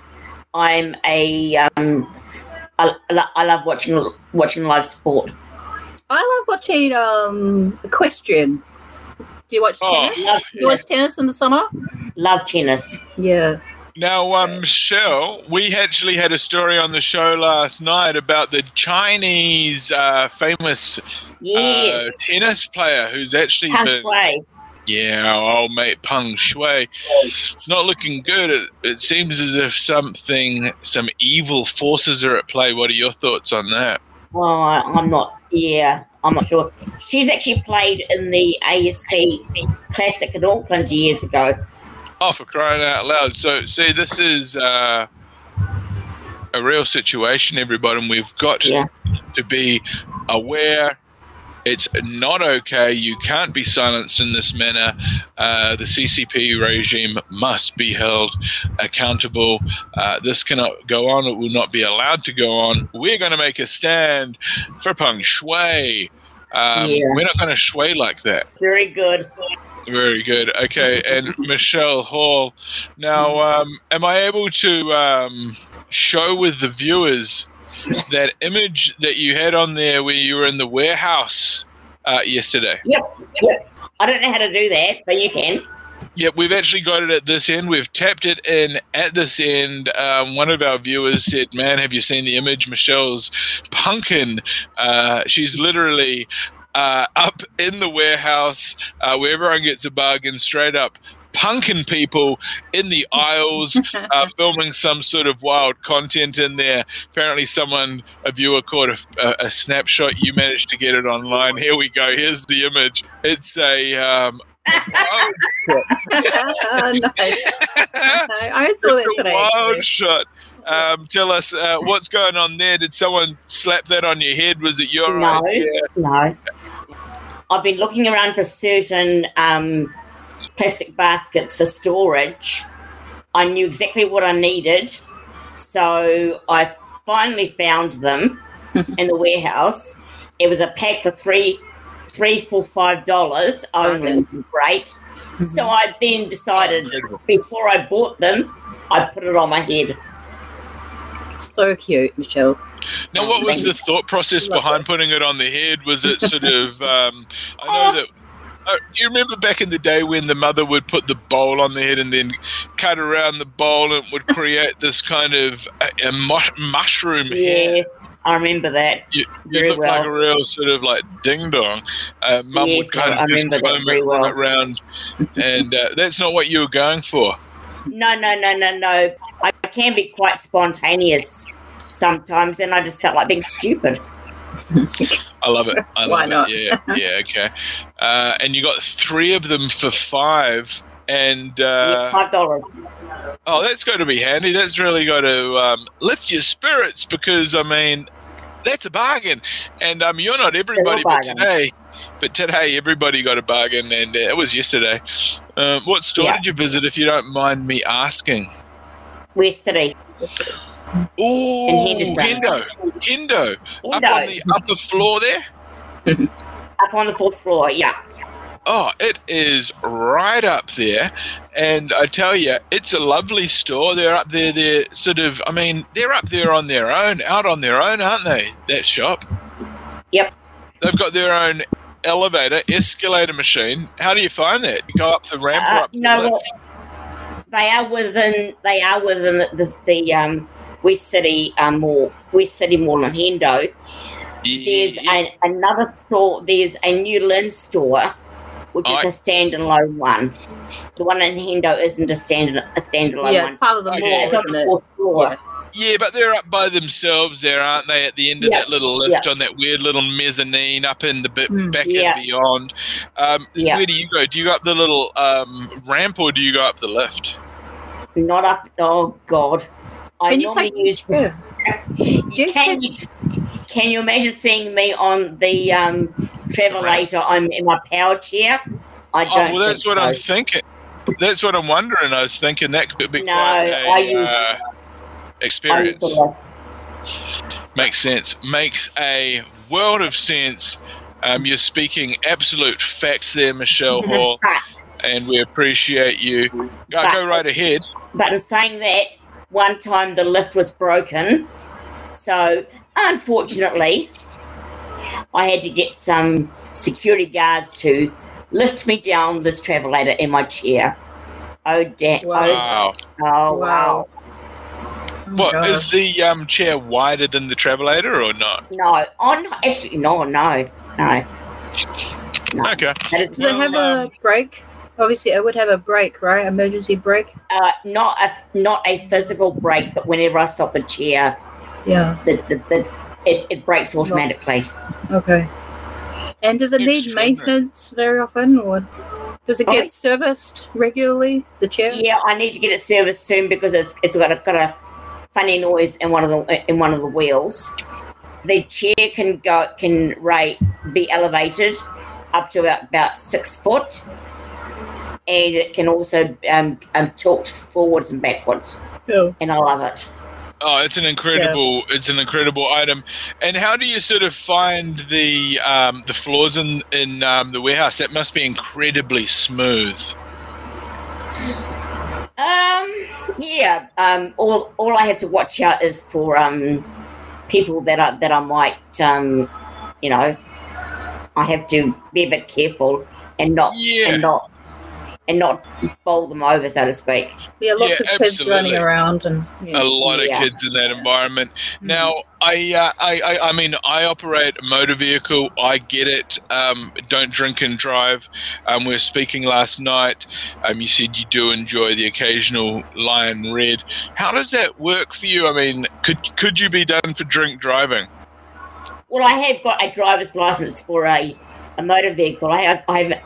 I'm a um, I, I love watching watching live sport. I love watching um equestrian. Do you watch Oh. tennis? Love Do you watch tennis. tennis in the summer? Love tennis. Yeah. Now, um, Michelle, we actually had a story on the show last night about the Chinese uh, famous uh, tennis player who's actually Punch been, way. Yeah, our old mate Peng Shuai. It's not looking good. It, it seems as if something, some evil forces are at play. What are your thoughts on that? Well, I- I'm not. Yeah, I'm not sure. She's actually played in the ASB Classic in Auckland years ago. Oh, for crying out loud! So, see, this is uh, a real situation, everybody, and we've got Yeah. to be aware. It's not okay. You can't be silenced in this manner. Uh, the CCP regime must be held accountable. Uh, this cannot go on. It will not be allowed to go on. We're going to make a stand for Peng Shuai. Um, Yeah. We're not going to shui like that. Very good. Very good. Okay, and Michelle Hall. Now, um, am I able to um, show with the viewers that image that you had on there where you were in the warehouse uh, yesterday? Yep, yep. I don't know how to do that, but you can. Yep, we've actually got it at this end. We've tapped it in at this end. Um, one of our viewers said, "Man, have you seen the image? Michelle's punkin. Uh, she's literally uh, up in the warehouse uh, where everyone gets a bargain, straight up." Punking people in the aisles, uh, filming some sort of wild content in there. Apparently, someone, a viewer, caught a, a, a snapshot. You managed to get it online. Here we go. Here's the image. It's a um, wild nice. I saw that today. wild actually. shot. Um, tell us uh, what's going on there. Did someone slap that on your head? Was it your No. idea? No. I've been looking around for certain um, plastic baskets for storage. I knew exactly what I needed, so I finally found them in the warehouse. It was a pack for three, three for five dollars only, which is great. So I then decided before I bought them, I put it on my head. So cute, Michelle. Now, what was the thought process behind putting it on the head? Was it sort of? Um, I know that. Uh, do you remember back in the day when the mother would put the bowl on the head and then cut around the bowl and it would create this kind of a, a mu- mushroom head? Yes, I remember that. You, you look like a real sort of like ding dong. Uh, Mum Yes, would kind I- I of just comb it well. right round, and uh, that's not what you were going for. No, no, no, no, no. I can be quite spontaneous sometimes, and I just felt like being stupid. I love it. I Why love not? it. Yeah, yeah, okay. Uh, and you got three of them for five, and uh, Five dollars. oh, that's got to be handy. That's really got to um, lift your spirits because I mean, that's a bargain. And um, you're not everybody, but today, but today everybody got a bargain, and uh, it was yesterday. Um, what store Yeah. did you visit, if you don't mind me asking? West City. Ooh, Henderson. Hendo, Hendo, up on the upper floor there. Up on the fourth floor. Yeah. Oh, it is right up there. And I tell you, it's a lovely store. They're up there. They're sort of, I mean, they're up there on their own, out on their own, aren't they? That shop. Yep. They've got their own elevator, escalator machine. How do you find that? You go up the ramp or Uh, up the no, well, they are within. They are within the, the, the um, West City um, Mall. West City Mall in Hendo. There's Yeah. a, another store. There's a New Lynn store, which I- is a standalone one. The one in Hendo isn't a stand a standalone yeah, one. it's part of the mall, yeah. Isn't it? fourth floor. Yeah, but they're up by themselves there, aren't they? At the end of Yeah, that little lift on that weird little mezzanine up in the bit Hmm. back Yeah. and beyond. Um, Yeah. Where do you go? Do you go up the little um, ramp or do you go up the lift? Not up. Oh God! I Can you normally take use. yeah. you Can you, can you imagine seeing me on the um, travelator? I'm in my power chair. I don't. Oh, well, that's think what so. I'm thinking. that's what I'm wondering. I was thinking that could be No, quite I a use- uh, I experience. the. Makes sense. Makes a world of sense. Um, you're speaking absolute facts there, Michelle Hall, But, and we appreciate you. Go, go right ahead. but in saying that, one time the lift was broken. So, unfortunately, I had to get some security guards to lift me down this travelator in my chair. Oh, damn. Wow. Oh, oh, wow. Wow. Oh What gosh. is the um, chair wider than the travelator or not? No, oh, no, absolutely no, no, no. Okay. That is Does it have Well, a brake? Obviously, it would have a brake, right? Emergency brake. uh, not a not a physical brake, but whenever I stop the chair, Yeah. the, the, the it, it brakes automatically. Okay. And does it need Extraordinary. maintenance very often, or does it Sorry? get serviced regularly? The chair. Yeah, I need to get it serviced soon because it's it's got a got a funny noise in one of the in one of the wheels. The chair can go can rate be elevated up to about, about six foot, and it can also um, um tilt forwards and backwards, Oh. and I love it. Oh, it's an incredible, it's an incredible item. And how do you sort of find the um, the floors in in um, the warehouse? That must be incredibly smooth. Um, yeah. Um, all all I have to watch out is for um people that I that I might um, you know, I have to be a bit careful and not Yeah. and not and not bowl them over, so to speak. Yeah, lots Yeah, of kids absolutely. running around, and yeah. A lot of Yeah. kids in that environment. Now, I, uh, I, I, I mean, I operate a motor vehicle. I get it. Um, don't drink and drive. Um, we were speaking last night. Um, you said you do enjoy the occasional lion red. How does that work for you? I mean, could could you be done for drink driving? Well, I have got a driver's license for a, a motor vehicle. I have I have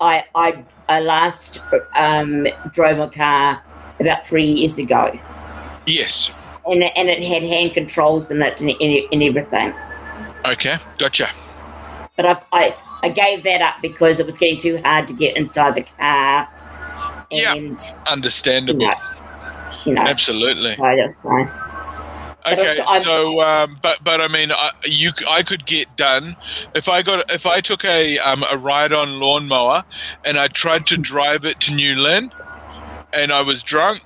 I I, I last um, drove a car about three years ago. Yes. And, it- and it had hand controls in it and, and, and everything. Okay, gotcha. but I, I I gave that up because it was getting too hard to get inside the car, Yeah. Understandable. you know, you know Absolutely. so that's fine. Okay, so um, but but I mean, I, you I could get done if I got if I took a um, a ride on lawnmower and I tried to drive it to New Lynn and I was drunk.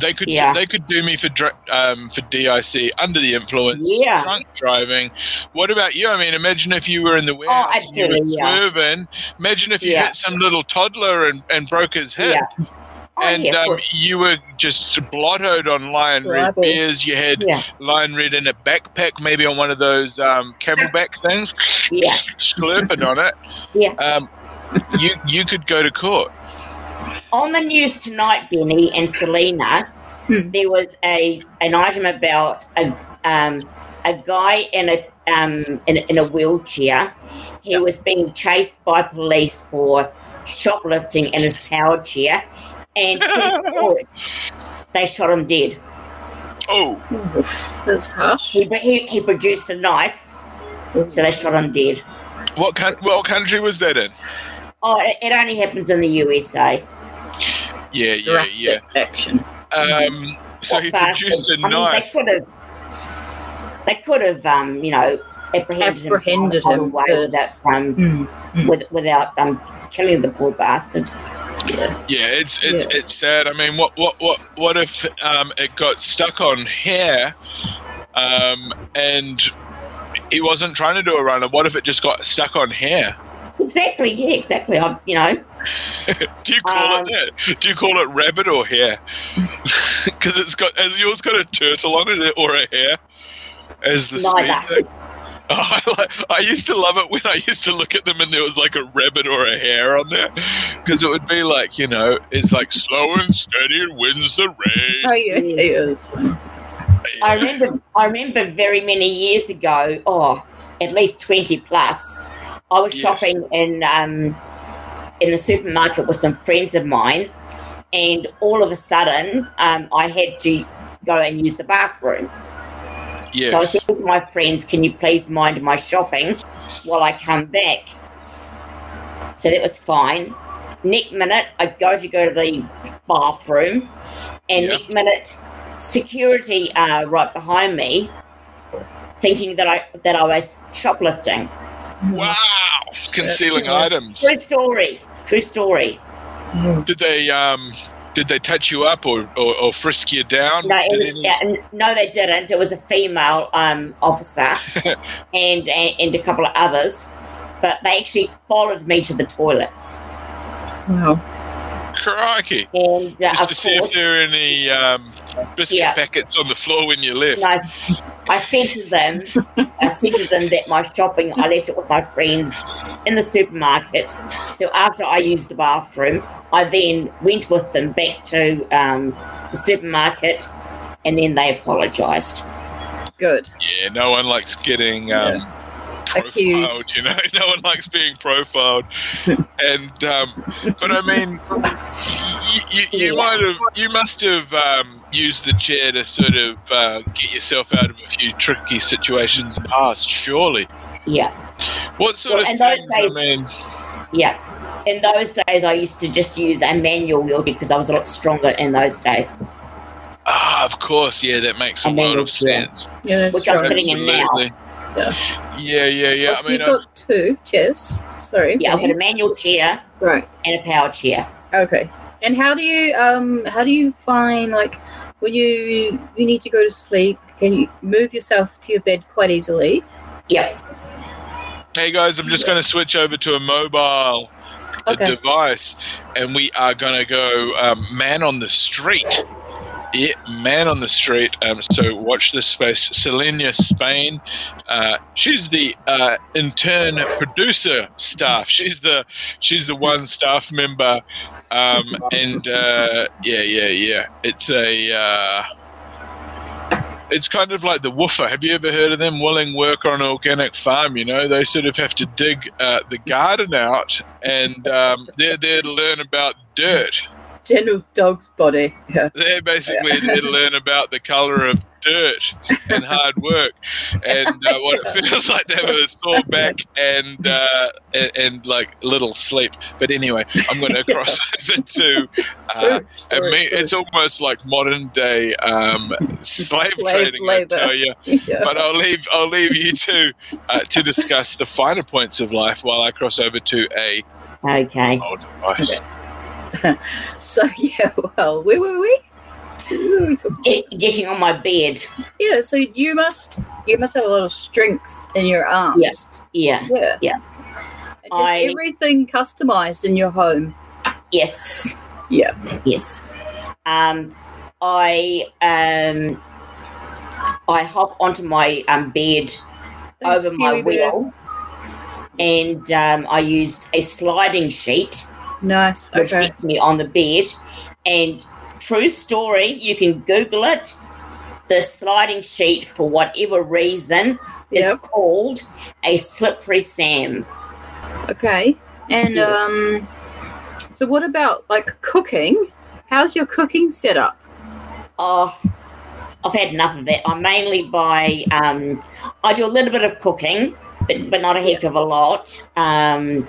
They could Yeah. they could do me for um, for DIC under the influence, Yeah. drunk driving. What about you? I mean, imagine if you were in the warehouse and you were Oh, yeah. swerving. Imagine if you Yeah. hit some little toddler and, and broke his hip Yeah. Oh, and yeah, um, you were just blottoed on lion red beers. You had yeah, lion red in a backpack, maybe on one of those um, camelback things, yeah, slurping on it. Yeah. Um, you you could go to court. On the news tonight, Benny and Selena, Hmm. there was a an item about a um, a guy in a um, in, a- in a wheelchair. He was being chased by police for shoplifting in his power chair, and police caught they shot him dead. Oh, Oof, that's harsh. He, he, he produced a knife, so they shot him dead. what coun- what country was that in? Oh, it, it only happens in the USA. Yeah, yeah, Drastic yeah. action. Um, so What he produced a I mean, knife. They could have, they could have, um, you know, apprehended, Apprehended him, him other way first. without, um, Mm. Mm. with, without um, killing the poor bastard. Yeah. Yeah, it's it's Yeah. it's sad. I mean, what what what what if um, it got stuck on hare, um, and he wasn't trying to do a runner? What if it just got stuck on hare? Exactly. Yeah. Exactly. I, you know. Do you call Um, it that? Do you call it rabbit or hare? Because it's got has yours got a turtle on it or a hare as the speed Neither. Thing? I, like, I used to love it when I used to look at them and there was like a rabbit or a hare on there because it would be like you know it's like slow and steady wins the race. Oh yeah, yeah, yeah. I remember. I remember very many years ago. Oh, at least twenty plus. I was Yes. shopping in um, in the supermarket with some friends of mine, and all of a sudden, um, I had to go and use the bathroom. So I said to my friends, "Can you please mind my shopping while I come back?" So that was fine. next minute I go to go to the bathroom, and Yeah. next minute security are right behind me, thinking that I that I was shoplifting. Wow, concealing items. True story. True story. Did they um did they touch you up or, or, or frisk you down? No, it was, any- yeah, no, they didn't. It was a female um, officer and, and and a couple of others, but they actually followed me to the toilets. Wow. Crikey. And uh, Just of to see if there are any um, biscuit Yeah. packets on the floor when you left. I, I said to them, I said to them that my shopping, I left it with my friends in the supermarket. So after I used the bathroom, I then went with them back to um, the supermarket, and then they apologised. Good. Yeah, no one likes getting um, Accused. Profiled. You know, no one likes being profiled. and um, but I mean, you, you, you Yeah. might have, you must have um, used the chair to sort of uh, get yourself out of a few tricky situations in the past. Surely, Yeah, what sort Well, of and those things? I mean, yeah. In those days, I used to just use a manual wheelchair because I was a lot stronger in those days. ah, of course, yeah, that makes a And then lot of sense. Yeah, that's Which I'm right. sitting in now. Absolutely. Yeah, yeah, yeah. Oh, so I mean, you've I've- got two chairs. Sorry. Yeah, I've got a manual chair Right. and a power chair. Okay. And how do you um how do you find like when you you need to go to sleep? Can you move yourself to your bed quite easily? Yep. Hey guys, I'm just going to switch over to a mobile Okay. device, and we are going to go um, man on the street. Yeah, man on the street. Um, so watch this space. Selena Spain. Uh, she's the uh, intern producer staff. She's the she's the one staff member. Um, and uh, yeah, yeah, yeah. It's a. Uh, it's kind of like the woofer. Have you ever heard of them? Willing work on an organic farm. You know, they sort of have to dig uh, the garden out, and um, they're there to learn about dirt. General dog's body. Yeah. They're basically there to learn about the color of dirt and hard work, and uh, what it feels like to have a sore back and uh, and, and like little sleep. But anyway, I'm going to cross over to. Uh, True I story, true. it's almost like modern day um, slave, Slave trading. labor. I tell you, yeah. but I'll leave I'll leave you two uh, to discuss the finer points of life while I cross over to a Okay. mobile device. So yeah, well, where were we? Where were we? Get, getting on my bed. Yeah, so you must you must have a lot of strength in your arms. Yes. Yeah. Yeah. Yeah. Is I- everything customized in your home? Yes. Yeah. Yes. Um, I um, I hop onto my um, bed over my wheel, and um, I use a sliding sheet Nice. which Okay. me on the bed. And true story, you can Google it. The sliding sheet, for whatever reason, Yep. is called a slippery Sam. Okay. And Yeah. um so what about like cooking? How's your cooking set up? Oh, I've had enough of that. I mainly buy. Um, I do a little bit of cooking, but but not a heck of a lot. Um,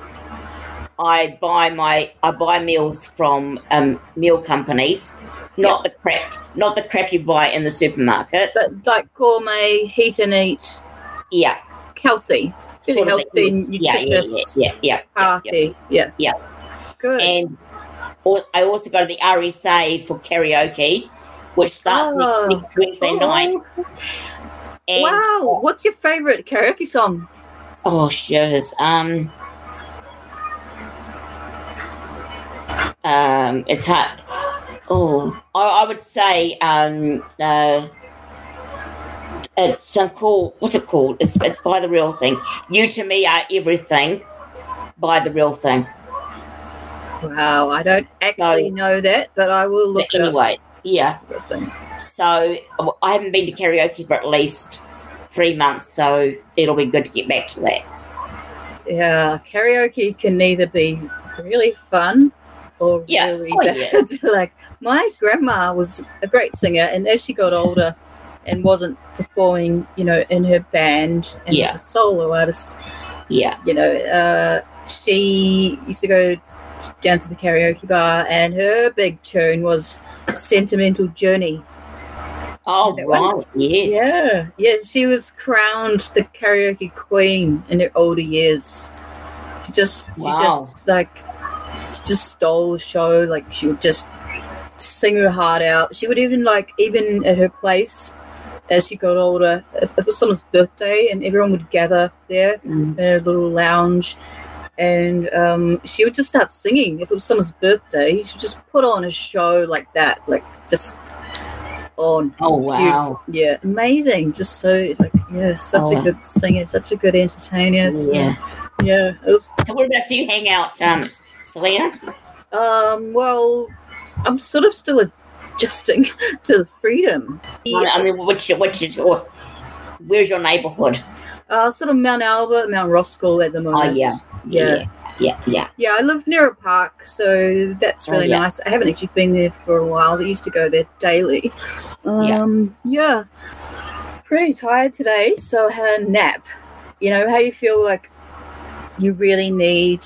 I buy my I buy meals from um, meal companies, not the crap, not the crap you buy in the supermarket. But like gourmet, heat and eat, Yeah, healthy, really sort of healthy, yeah, yeah, nutritious yeah, yeah, yeah, yeah. party. Yeah. Yeah. Good. And I also go to the RSA for karaoke, which starts Oh. next, next Wednesday Oh, night. And, wow. What's your favorite karaoke song? Oh, shiz. Um, um, it's hard. Oh, I, I would say um, uh, it's some cool. What's it called? It's it's by the real thing. You to me are everything. By the real thing. Wow, I don't actually know that, but I will look it up. anyway, yeah. So I haven't been to karaoke for at least three months, so it'll be good to get back to that. Yeah, karaoke can either be really fun or Yeah. really Oh, bad. yeah. like my grandma was a great singer, and as she got older and wasn't performing, you know, in her band and Yeah. as a solo artist, Yeah, you know, uh, she used to go down to the karaoke bar, and her big tune was "Sentimental Journey." Oh, That one? right. Yes. Yeah, yeah. She was crowned the karaoke queen in her older years. She just, she Wow. just like, she just stole the show. Like she would just sing her heart out. She would even like, even at her place, as she got older, if, if it was someone's birthday and everyone would gather there Mm. in a little lounge. And um, she would just start singing. If it was someone's birthday, she would just put on a show like that, like just on Oh, wow. yeah, amazing. Just so like yeah, such Oh, a good singer, such a good entertainer. Yeah. yeah. It was So, what about you hang out, um, Selena? um well, I'm sort of still adjusting to freedom. I I mean, which, which is your, where's your neighborhood? Uh, sort of Mount Albert, Mount Roskill at the moment. Oh, yeah. yeah, Yeah. Yeah. yeah. I live near a park, so that's Oh, really yeah. nice. I haven't actually been there for a while. I used to go there daily. Yeah. Um, yeah. Pretty tired today, so I had a nap. You know how you feel like you really need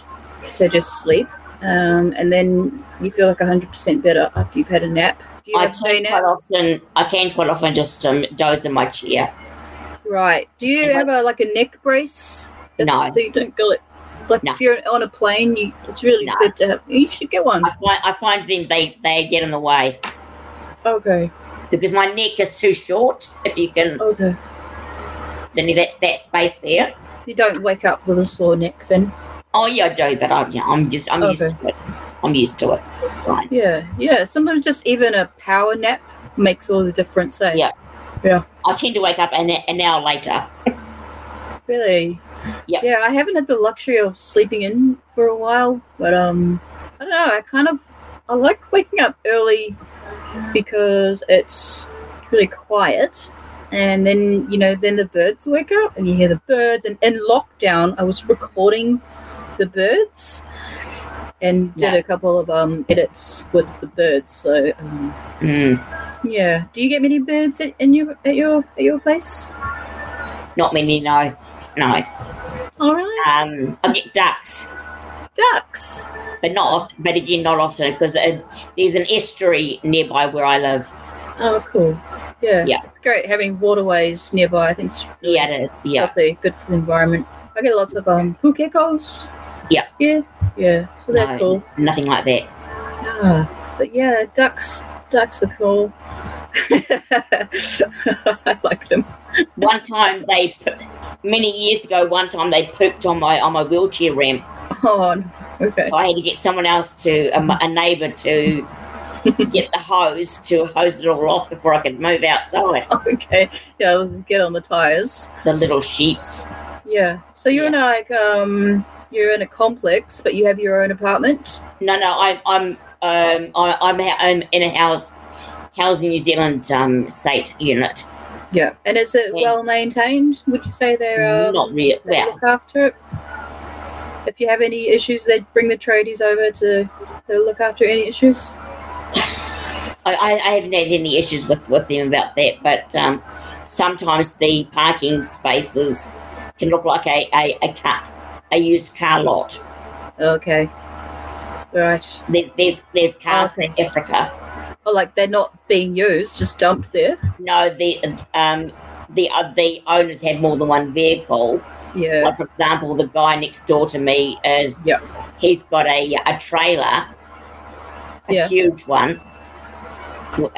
to just sleep, um, and then you feel like hundred percent better after you've had a nap. Do you I have can quite often, I can quite often just um, doze in my chair. Right. Do you I- have a like a neck brace? No. So you don't go it. like No. if you're on a plane, you, it's really No. good to have. You should get one. I find, I find them, they, they get in the way Okay. because my neck is too short. If you can, Okay. there's only that, that space there. You don't wake up with a sore neck then. Oh, yeah, I do, but I'm, yeah, I'm just, I'm used to it. I'm used to it, so it's fine. Yeah. Yeah. Sometimes just even a power nap makes all the difference. Eh? Yeah. Yeah. I tend to wake up an, an hour later. Really? Yep. Yeah, I haven't had the luxury of sleeping in for a while, but um, I don't know. I kind of I like waking up early because it's really quiet, and then you know, then the birds wake up, and you hear the birds. And in lockdown, I was recording the birds and did Yeah. a couple of um edits with the birds. So um, Mm, yeah, do you get many birds at, in your at your at your place? not many, no. No. All right, Um, I get ducks, ducks. but not often, but again, not often because uh, there's an estuary nearby where I live. Oh, cool. Yeah. Yeah. It's great having waterways nearby. I think it's really Yeah, it is. Yeah. healthy, good for the environment. I get lots of um poo geckos. Yeah. Yeah. Yeah. So they're No, cool. Nothing like that. Yeah. But yeah, ducks ducks are cool. I like them. One time they, many years ago, one time they pooped on my on my wheelchair ramp. Oh okay. So I had to get someone else to, a, a neighbour to get the hose to hose it all off before I could move outside. Okay. Yeah, get on the tires. The little sheets. Yeah. So you're a, like um you're in a complex, but you have your own apartment. No, no, I, I'm um, I, I'm, I'm in a house, Housing New Zealand um, state unit. Yeah. And is it Yeah. well maintained? Would you say they're um, Not really they Well, look after it. If you have any issues, they bring the tradies over to, to look after any issues. I, I haven't had any issues with, with them about that, but um, sometimes the parking spaces can look like a, a, a car, a used car lot. Okay. Right. There's there's there's cars Okay. in Africa. Or like they're not being used, just dumped there. No, the um the uh, the owners have more than one vehicle. Yeah. Like for example, the guy next door to me is Yeah. he's got a a trailer, a Yeah. huge one,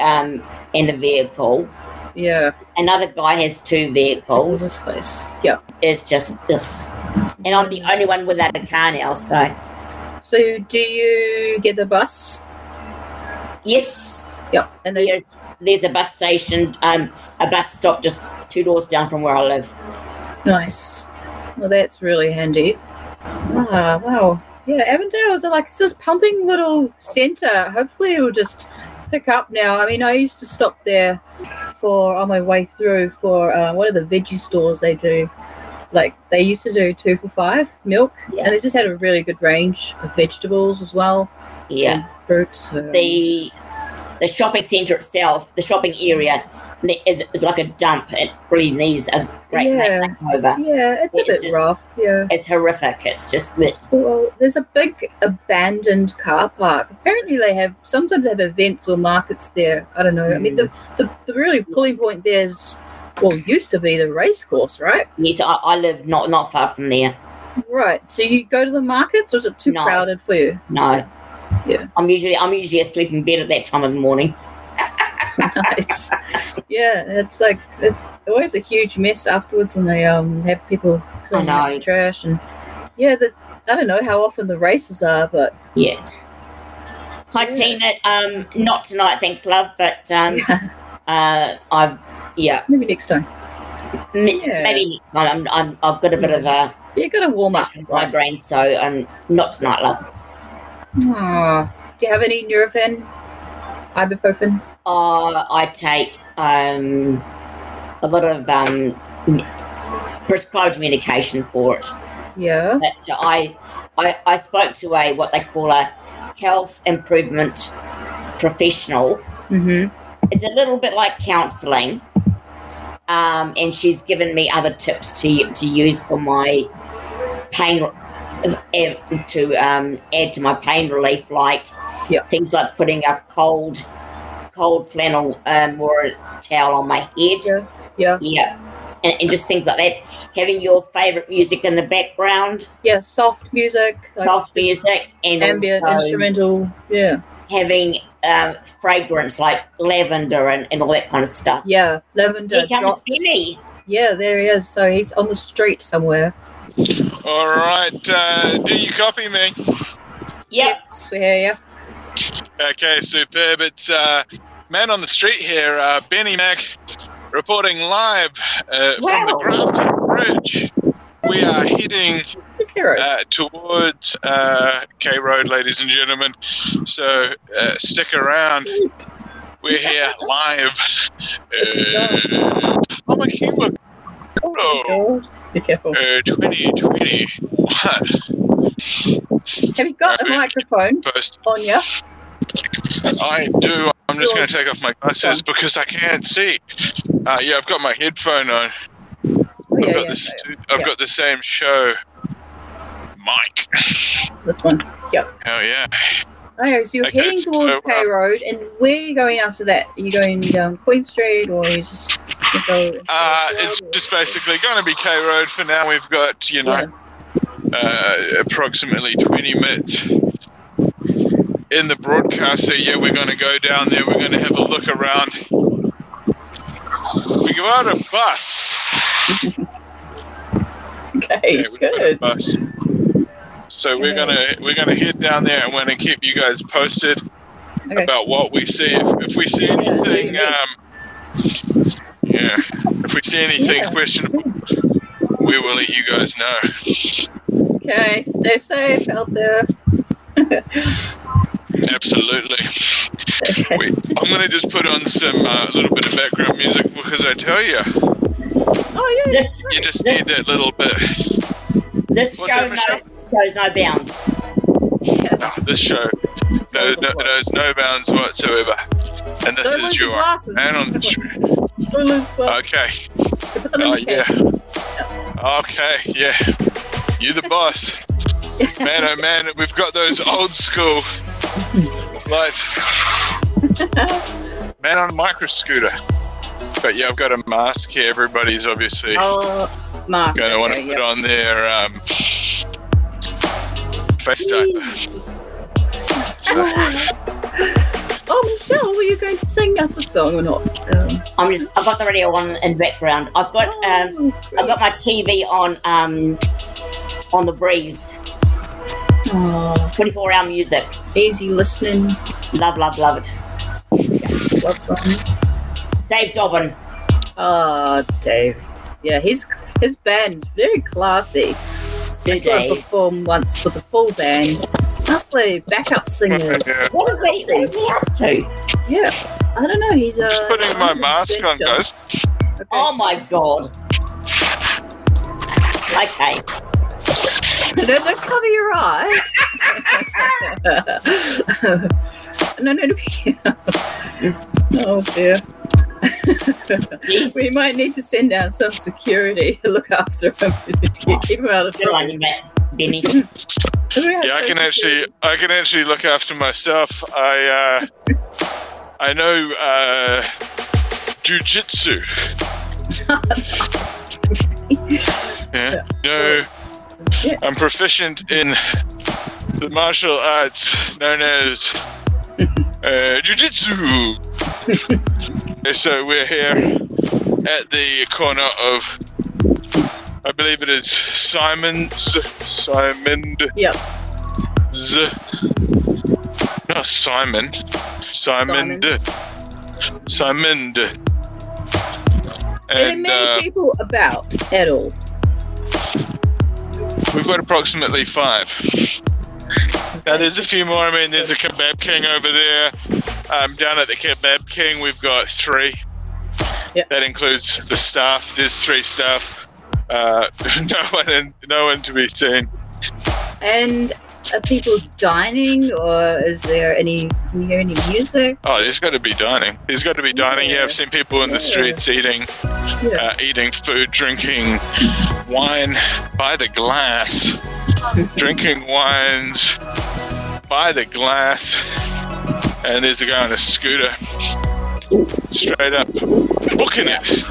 um, in a vehicle. Yeah. Another guy has two vehicles. this place. Yeah. It's just, ugh. And I'm the only one without a car now. So So do you get the bus? yes, Yeah. And they there's there's a bus station, um, a bus stop just two doors down from where I live. nice. Well that's really handy. Ah, wow. Yeah, Avondale is like it's this pumping little centre. Hopefully it'll just pick up now. I mean I used to stop there for on my way through for uh, one of the veggie stores they do. Like they used to do two for five milk, Yeah. and they just had a really good range of vegetables as well. Yeah. fruits. So. the the shopping centre itself, the shopping area, is, is like a dump. It really needs a great Yeah. makeover. Yeah, it's a bit just- rough. Yeah. It's horrific. It's just bleh. Well, there's a big abandoned car park. Apparently, they have sometimes have events or markets there. I don't know. I mean, hmm. the, the the really pulling point there is well, used to be the race course, right? yes, I, I live not not far from there. Right. So you go to the markets, or is it too No. crowded for you? No. Yeah. I'm usually I'm usually asleep in bed at that time of the morning. nice. Yeah, it's like it's always a huge mess afterwards, and they um have people cleaning up the trash and yeah. There's I don't know how often the races are, but Yeah. Hi Yeah. Tina. Um, not tonight, thanks, love. But um, uh, I've yeah, maybe next time. m- Yeah. maybe next time. I'm, I'm I've got a bit of a You've got to warm up. migraine, so um, not tonight, love. Aw. Do you have any Nurofen, ibuprofen? Uh, I take um, a lot of um, prescribed medication for it. Yeah. But I, I, I spoke to a what they call a health improvement professional. Mm-hmm. It's a little bit like counselling, um, and she's given me other tips to to use for my pain eh, to um, add to my pain relief, like Yeah. things like putting a cold cold flannel um, or a towel on my head. Yeah. Yeah. Yeah. And, and just things like that. Having your favourite music in the background, Yeah. Soft music. Like soft music, and Ambient, also instrumental. Yeah. Having um, fragrance like lavender and, and all that kind of stuff. Yeah. Lavender. Here comes drops. Benny. Yeah, there he is. So he's on the street somewhere. All right. Uh, do you copy me? Yep. Yes, we hear you. Okay, superb. It's uh, man on the street here, uh, Benny Mack, reporting live uh, from the Wow. Grafton Bridge. We are heading Hero. uh, towards uh, K Road, ladies and gentlemen. So uh, stick around. We're here live. Uh, oh my keyboard. Oh, Be careful. uh, 2021 Have you got a microphone post. on you? I do. I'm just going to take off my glasses because I can't see. Uh, yeah, I've got my headphone on. Oh, I've got yeah. this. I've Yeah. got the same show. Mike. This one. Yep. Hell yeah. Okay, so you're Okay, heading towards uh, K Road, and where are you going after that? Are you going down Queen Street, or are you just you go? Uh, it's just basically going to be K Road for now. We've got you know Yeah. uh, approximately 20 minutes in the broadcast. So yeah, we're going to go down there. We're going to have a look around. We go out a bus. Okay, Yeah, got good. Bus. So we're gonna we're gonna head down there and we're gonna keep you guys posted Okay. about what we see. If, if we see anything, Yeah, um, yeah, if we see anything Yeah. questionable, we will let you guys know. Okay, stay safe out there. Absolutely. Wait, I'm gonna just put on some uh, little bit of background music because I tell you, Oh yeah. This you just need that little bit. this What's show that, no, Michelle? Shows no bounds. No, this show no, no, knows no bounds whatsoever, and this Don't is your your man on the street. Don't lose glasses. Okay. Put them in Oh the case. yeah. Okay, yeah. You the boss. Man oh man, we've got those old school lights. Man on a micro scooter. But yeah, I've got a mask here. Everybody's obviously Oh, mask. gonna want to put yep. on their um face diaper. Oh, Michelle, were you going to sing us a song or not? Um, I'm just I've got the radio on in the background. I've got um oh, I've got my TV on um on the breeze. oh, 24 hour music. easy listening, Love, love, love it. love songs. Dave Dobbyn. Ah, Dave. Yeah, his his band very classy. I saw him perform once with a full band. Lovely backup singers. Yeah. What is he? What is he up to? Yeah, I don't know. He's uh, Just putting my mask on, guys. Okay. Oh my god. Okay. no, don't cover your eyes. no, no, no. oh dear. We might need to send down some security to look after him keep him out of trouble. Benny. Yeah, I can actually, I can actually look after myself. I, uh, I know uh, jujitsu. Yeah, no. I'm proficient in the martial arts known as uh, jujitsu. So we're here at the corner of, I believe it is Simon's, Simon. Yep. Z. Not Simon. Simon. Simon. Are there And many uh, people about at all? we've got approximately five. Now there's a few more. I mean, there's a kebab king over there. Um, down at the kebab king, we've got three. Yep. That includes the staff. There's three staff. Uh, no one, in, no one to be seen. And are people dining, or is there any? You hear any music? Oh, there's got to be dining. There's got to be dining. Yeah, I've seen people in the streets eating, Yeah. uh, eating food, drinking wine by the glass, drinking wines by the glass. And there's a guy on a scooter, straight up booking it.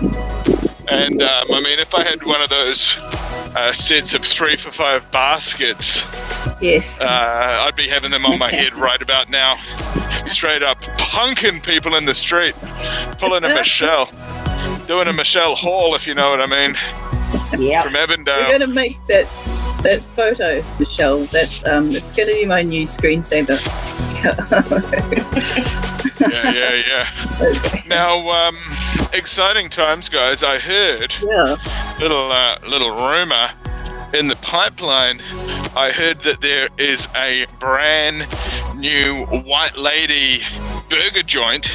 And um, I mean, if I had one of those uh, sets of three for five baskets, Yes. uh, I'd be having them on my head right about now. Straight up punking people in the street, pulling a Michelle, doing a Michelle Hall, if you know what I mean, Yep. from We're gonna make that that photo, Michelle. That's um, it's gonna be my new screensaver. Yeah, yeah, yeah. Now, um, exciting times, guys. I heard yeah. little uh, little rumor in the pipeline. I heard that there is a brand new white lady burger joint.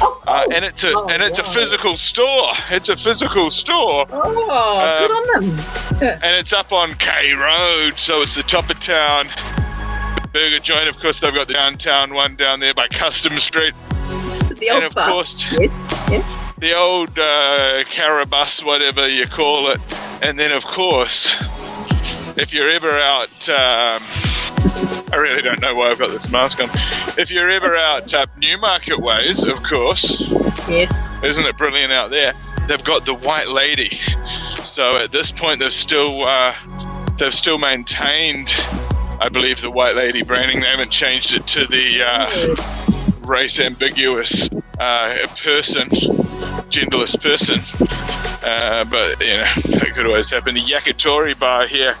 Uh, and it's a Oh, and it's a physical store. It's a physical store. Oh, good on them. and it's up on K Road, so it's the top of town. Burger joint, of course, they've got the downtown one down there by Custom Street. The and old of bus. course- Yes. Yes. The old uh, Carabus, whatever you call it. And then, of course, if you're ever out, um, I really don't know why I've got this mask on. If you're ever out up Newmarket ways, of course, Yes. isn't it brilliant out there? They've got the White Lady. So at this point, they've still uh, they've still maintained, I believe, the White Lady branding. They haven't changed it to the uh, race ambiguous uh, person, genderless person. Uh, but you know, that could always happen. The Yakitori bar here,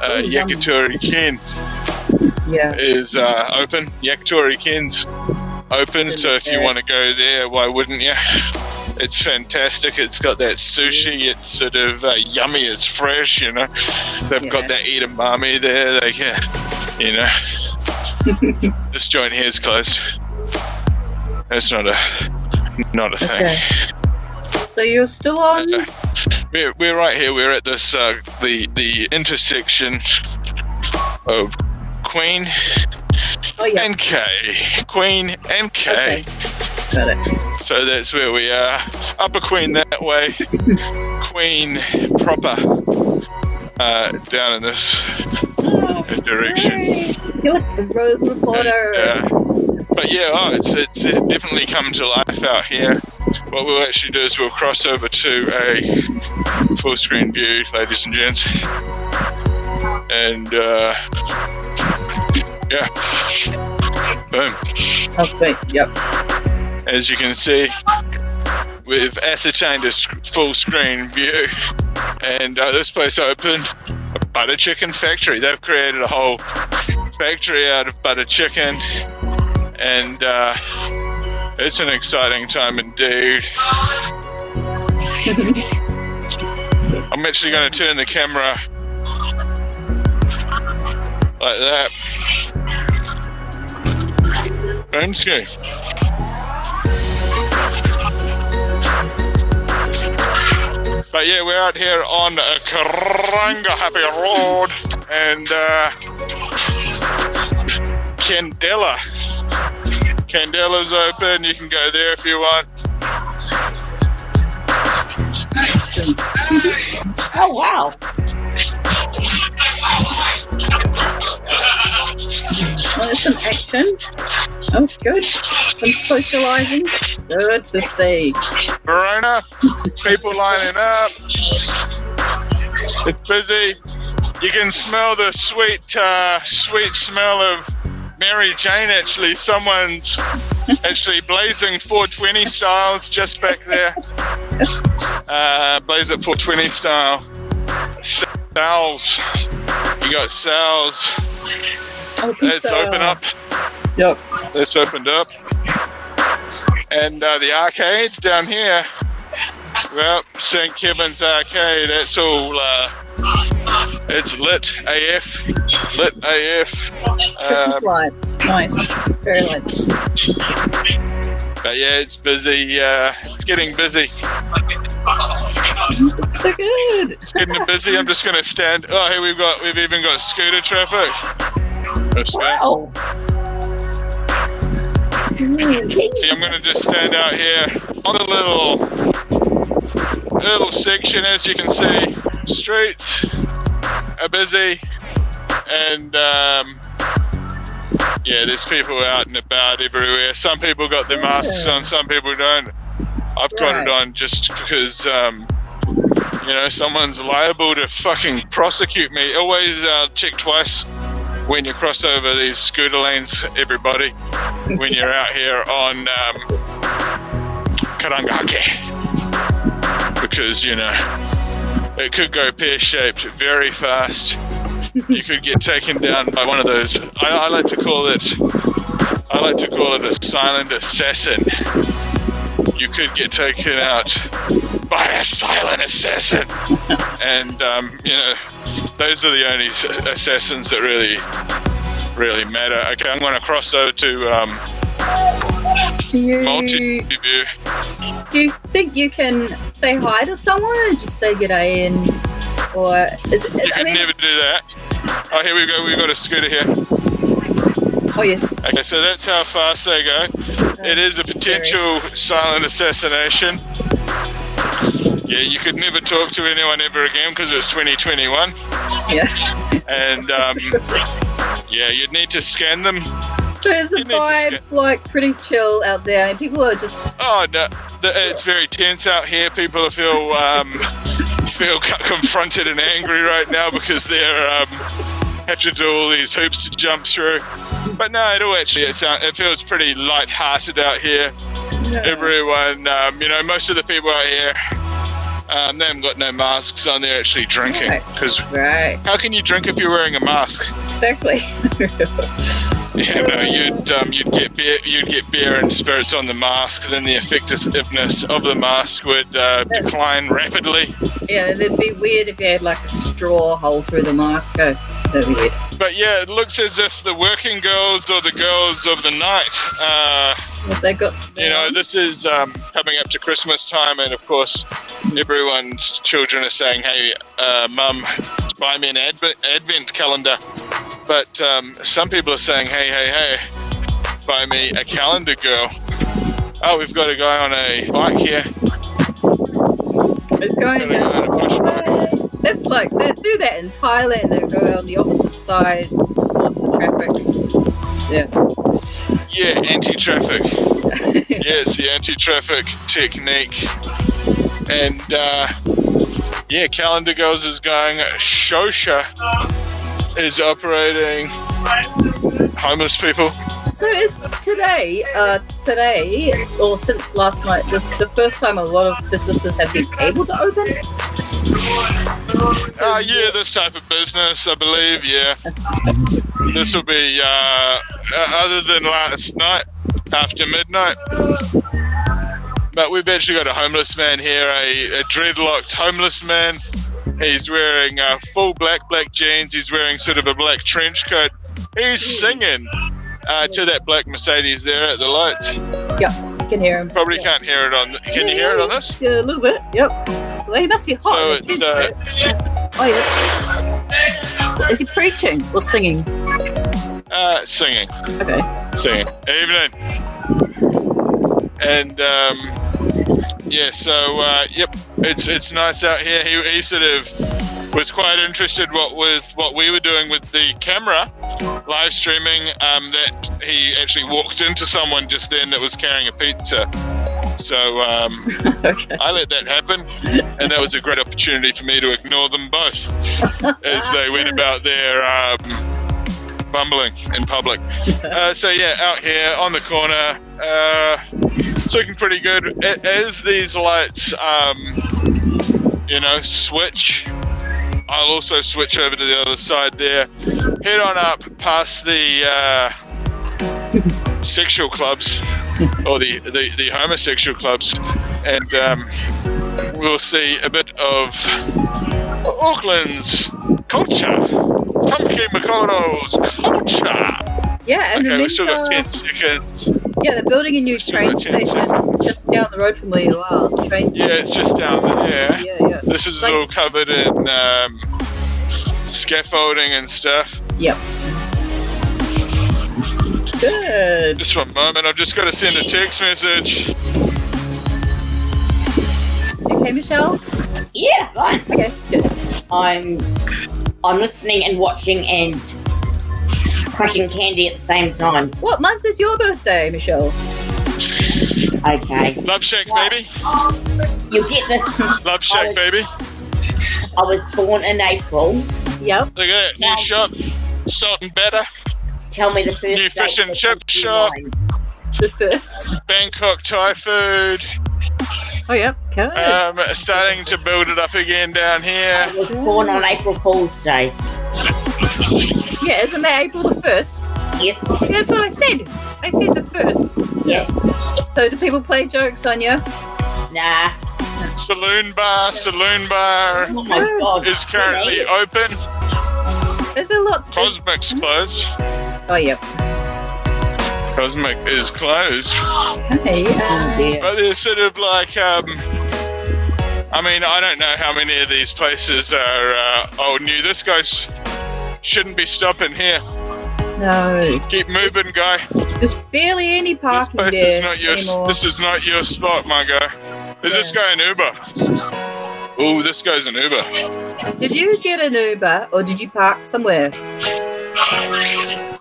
uh, Oh. Yakitori Ken Yeah. is uh, open. Yakitori Ken's open, so if you want to go there, why wouldn't you? It's fantastic. It's got that sushi. It's sort of uh, yummy. It's fresh. You know, they've Yeah. got that edamame there. They can, you know, this joint here is closed. That's not a not a thing. Okay. So you're still on. Uh, we're, we're right here. We're at this uh, the the intersection of Queen Oh yeah. and K. Queen and K. Okay. Got it. So that's where we are. Upper Queen that way. Queen proper. Uh, down in this direction. Great. You're the road reporter. Uh, but yeah, oh, it's it's it definitely come to life out here. What we'll actually do is we'll cross over to a full screen view, ladies and gents, and uh, yeah, boom. Oh sweet. Yep. As you can see, we've ascertained a full screen view, and uh, this place opened a butter chicken factory. They've created a whole factory out of butter chicken, and uh, it's an exciting time indeed. I'm actually going to turn the camera like that. Screen. But yeah, we're out here on Karangahape Road and uh, Candela. Candela's open. You can go there if you want. Oh wow! Oh, there's some action. Oh, good. Some socializing. Good to see. Verona, people lining up. It's busy. You can smell the sweet, uh, sweet smell of Mary Jane. Actually, someone's actually blazing 420 styles just back there. Uh, blaze it 420 style. Sales. You got sales. Oh, It's pizza. open up. Yep. It's opened up. And uh, the arcade down here, well, St. Kevin's Arcade, that's all, uh, it's lit AF. Lit AF. Christmas Um, lights. Nice. very lights. but yeah, it's busy. Uh, it's getting busy. It's so good. It's getting busy. I'm just going to stand. Oh, here we've got, we've even got scooter traffic. Let's go. Wow! See, I'm going to just stand out here on a little little section, as you can see. Streets are busy, and um, yeah, there's people out and about everywhere. Some people got their masks on, some people don't. I've got it on just because. Um, you know, someone's liable to fucking prosecute me. Always uh, check twice when you cross over these scooter lanes, everybody when you're out here on um, Karangahape. Because, you know, it could go pear shaped very fast. You could get taken down by one of those. I, I like to call it. I like to call it a silent assassin. You could get taken out by a silent assassin, and um, you know, those are the only assassins that really, really matter. Okay, I'm going to cross over to um, Do you do you think you can say hi to someone and just say good day and or is it? You I can mean, never do that. Oh, here we go. We've got a scooter here. Oh yes. Okay, so that's how fast they go. It is a potential silent assassination. Yeah, you could never talk to anyone ever again because it's 2021. Yeah. And um, yeah, you'd need to scan them. So is the vibe like pretty chill out there? And people are just Oh no, the, it's very tense out here. People feel um, feel co- confronted and angry right now because they're um, have to do all these hoops to jump through. But no, it all actually it, sound, it feels pretty light-hearted out here. Everyone, um, you know, most of the people out here, um, they haven't got no masks on. They're actually drinking because right. how can you drink if you're wearing a mask? Exactly. Yeah, no, you'd um, you'd get beer, you'd get beer and spirits on the mask. Then the effectiveness of the mask would uh, decline rapidly. yeah, it'd be weird if you had like a straw hole through the mask. Oh, weird. But yeah, it looks as if the working girls or the girls of the night. Uh, What they got? you know, this is um, coming up to Christmas time, and of course, everyone's children are saying, "Hey, uh, mum, buy me an advent, advent calendar." But um, some people are saying, "Hey, hey, hey, buy me a calendar girl." Oh, we've got a guy on a bike here. It's Got going a guy on a push bike. That's like they do that in Thailand. They go on the opposite side towards the traffic. Yeah. Yeah, anti-traffic. yeah, it's the anti-traffic technique. And uh, yeah, Calendar Girls is going. Shosha is operating homeless people. So is today, uh, today, or since last night, the, the first time a lot of businesses have been able to open? Uh, yeah, this type of business, I believe. Yeah, this will be uh, uh, other than last night after midnight. But we've actually got a homeless man here, a, a dreadlocked homeless man. He's wearing uh, full black, black jeans. He's wearing sort of a black trench coat. He's singing uh, to that black Mercedes there at the lights. You can hear him. Probably Yeah. can't hear it on. Can you hear it on this? Yeah, a little bit. Yep. Well, he must be hot. So it's, uh, oh yeah. Is he preaching or singing? Uh, singing. Okay. singing. Evening. And um, yeah, so uh, yep, it's it's nice out here. He, he sort of was quite interested what with what we were doing with the camera live streaming. Um, that he actually walked into someone just then that was carrying a pizza. So um, okay. I let that happen, and that was a great opportunity for me to ignore them both as they went about their um, bumbling in public. Uh, so yeah, out here on the corner, uh, it's looking pretty good. As these lights, um, you know, switch, I'll also switch over to the other side there. Head on up past the uh, sexual clubs or the, the, the homosexual clubs, and um, we'll see a bit of Auckland's culture. Tamaki Makaurau's culture. Yeah, and Okay, we've still got 10 seconds. yeah, they're building a new train got 10 station just down the road from where you are. The train Yeah, it's just down there. Yeah, yeah. This is Like- all covered in um, scaffolding and stuff. Yep. Good. Just one moment, I've just got to send a text message. Okay, Michelle? Yeah, fine. Okay, good. I'm I'm listening and watching and crushing candy at the same time. What month is your birthday, Michelle? Okay. Love Shack, What? baby. You get this. Love Shack, Oh. baby. I was born in April. Yep. Look at that new Wow. shop. Salt and batter. Tell me the first New fish and that chip shop. The first. Bangkok Thai food. Oh, yep. Good. Um, starting to build it up again down here. I was born on April Fool's Day. yeah, isn't that April the 1st? Yes, That's what I said. I said the 1st. yes. So do people play jokes on you? Nah. Saloon bar, saloon bar Oh my god. is currently open. There's a lot. Cosmic's closed. Oh, yep. Cosmic is closed. Hey, uh. But there's sort of like, um, I mean, I don't know how many of these places are uh, old new. This guy's shouldn't be stopping here. No. Keep moving, guy. There's barely any This parking place there is not your. anymore. This is not your spot, my guy. Is this guy an Uber? Oh, this guy's an Uber. Did you get an Uber or did you park somewhere?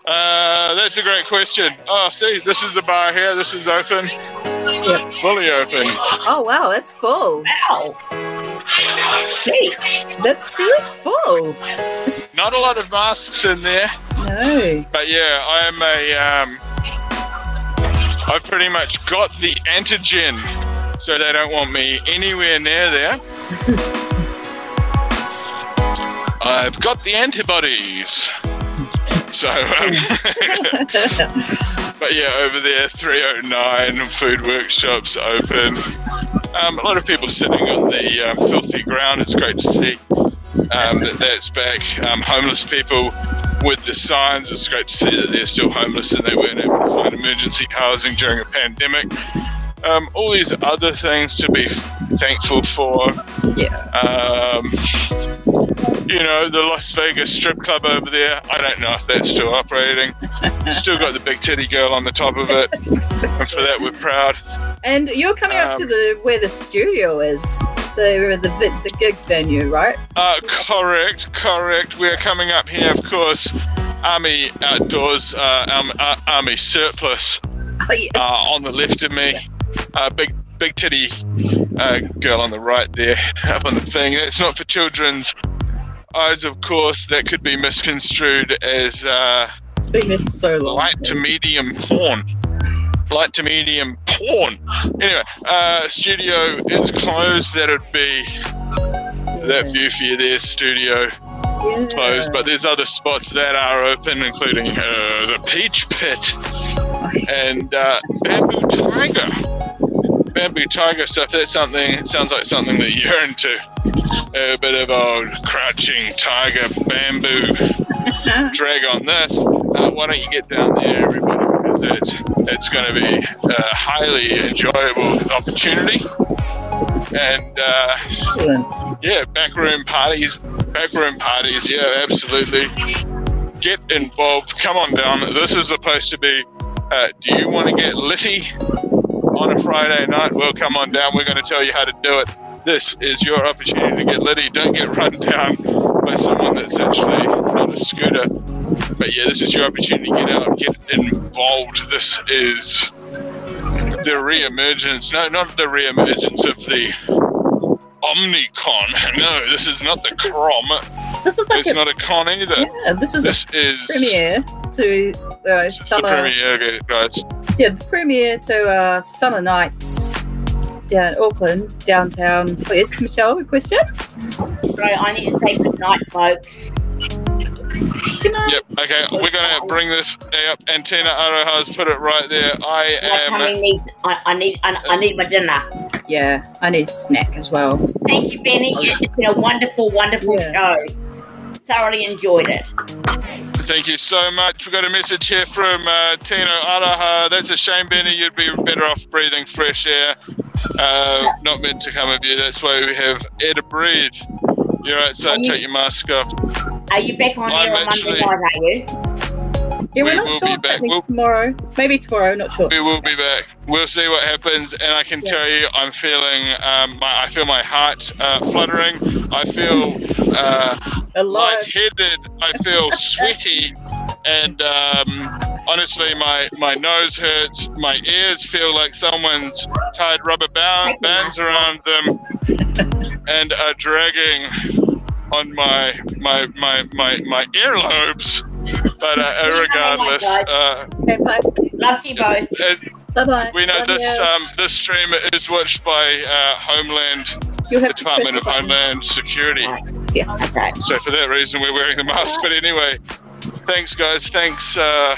Uh, that's a great question. Oh, see, this is the bar here. This is open. Yep. Fully open. Oh, wow, that's full. Ow. Jeez. That's really full. Not a lot of masks in there. No. But yeah, I am a. Um, I've pretty much got the antigen, so they don't want me anywhere near there. I've got the antibodies. So, um, but yeah, over there, 309 food workshops open. Um, a lot of people sitting on the um, filthy ground. It's great to see um, that that's back. Um, homeless people with the signs. It's great to see that they're still homeless and they weren't able to find emergency housing during a pandemic. Um, all these other things to be thankful for. Yeah. Um, you know, the Las Vegas strip club over there. I don't know if that's still operating. Still got the big titty girl on the top of it, and for that we're proud. and you're coming up to Um, the where the studio is, the the the gig venue, right? Uh, correct, correct. We're coming up here, of course. Army Outdoors, uh, um, uh, Army Surplus Oh, yeah. uh, on the left of me. Uh, big, big titty uh, girl on the right there, up on the thing. It's not for children's eyes, of course. That could be misconstrued as uh, It's been so long. light to medium porn. Light to medium porn. Anyway, uh, studio is closed. That'd be that view for you there, studio Yeah. closed, but there's other spots that are open, including uh, the Peach Pit and uh, Bamboo Tiger. Bamboo Tiger stuff. That's something. Sounds like something that you're into. A bit of old crouching tiger bamboo drag on this. Uh, why don't you get down there, everybody? Because it's it's going to be a highly enjoyable opportunity. And uh, yeah, backroom parties, backroom parties. Yeah, absolutely. Get involved. Come on down. This is the place to be. Uh, do you want to get litty on a Friday night, well, come on down. We're going to tell you how to do it. This is your opportunity to get litty. Don't get run down by someone that's actually on a scooter. But yeah, this is your opportunity to get out, get involved. This is the re-emergence. No, not the re-emergence of the Omicron. No, this is not the Crom. This is like It's a, not a con either. yeah, this is This a is premiere to uh, This is the summer. premiere, okay, guys. Yeah, the premiere to uh, summer nights down Auckland, downtown. Yes, Michelle, a question? Right, I need to say good night, folks. Good night. Yep. Okay, we're gonna bring this up. And Tina Aroha's put it right there. I My am. tummy needs. I, I need. I, I need my dinner. Yeah, I need a snack as well. Thank you, Benny. It's been a wonderful, wonderful Yeah. show. Thoroughly enjoyed it. Thank you so much. We've got a message here from uh, Tina Aroha. That's a shame, Benny. You'd be better off breathing fresh air. Uh, not meant to come of you. That's why we have air to breathe. You're outside, you- take your mask off. Are you back on I'm air on Monday night? Are you? Yeah, We we're will not be sure. It's back. happening We'll- tomorrow. Maybe tomorrow, not sure. We will be back. We'll see what happens, and I can Yeah. tell you, I'm feeling. Um, my, I feel my heart uh, fluttering. I feel uh, lightheaded. I feel sweaty, and um, honestly, my my nose hurts. My ears feel like someone's tied rubber bound, bands around them, and are dragging on my my my my my earlobes. But uh, regardless, uh, Okay, bye. Love you both. it, Bye bye. we know this um, this stream is watched by uh, Homeland, the Department of. Homeland Security. Yeah. Okay. So for that reason, we're wearing the mask. But anyway, thanks, guys. Thanks, uh,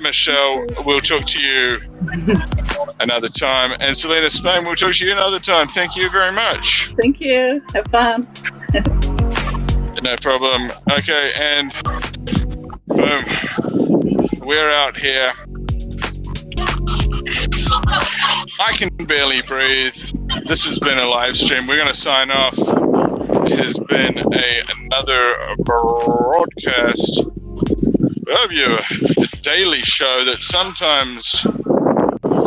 Michelle. We'll talk to you another time. And Selena Spain, we'll talk to you another time. Thank you very much. Thank you. Have fun. No problem. Okay, and boom. We're out here. I can barely breathe. This has been a live stream. We're going to sign off. It has been a another broadcast of your daily show that sometimes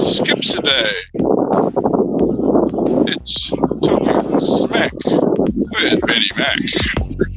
skips a day. It's talking smack with Benny Mack.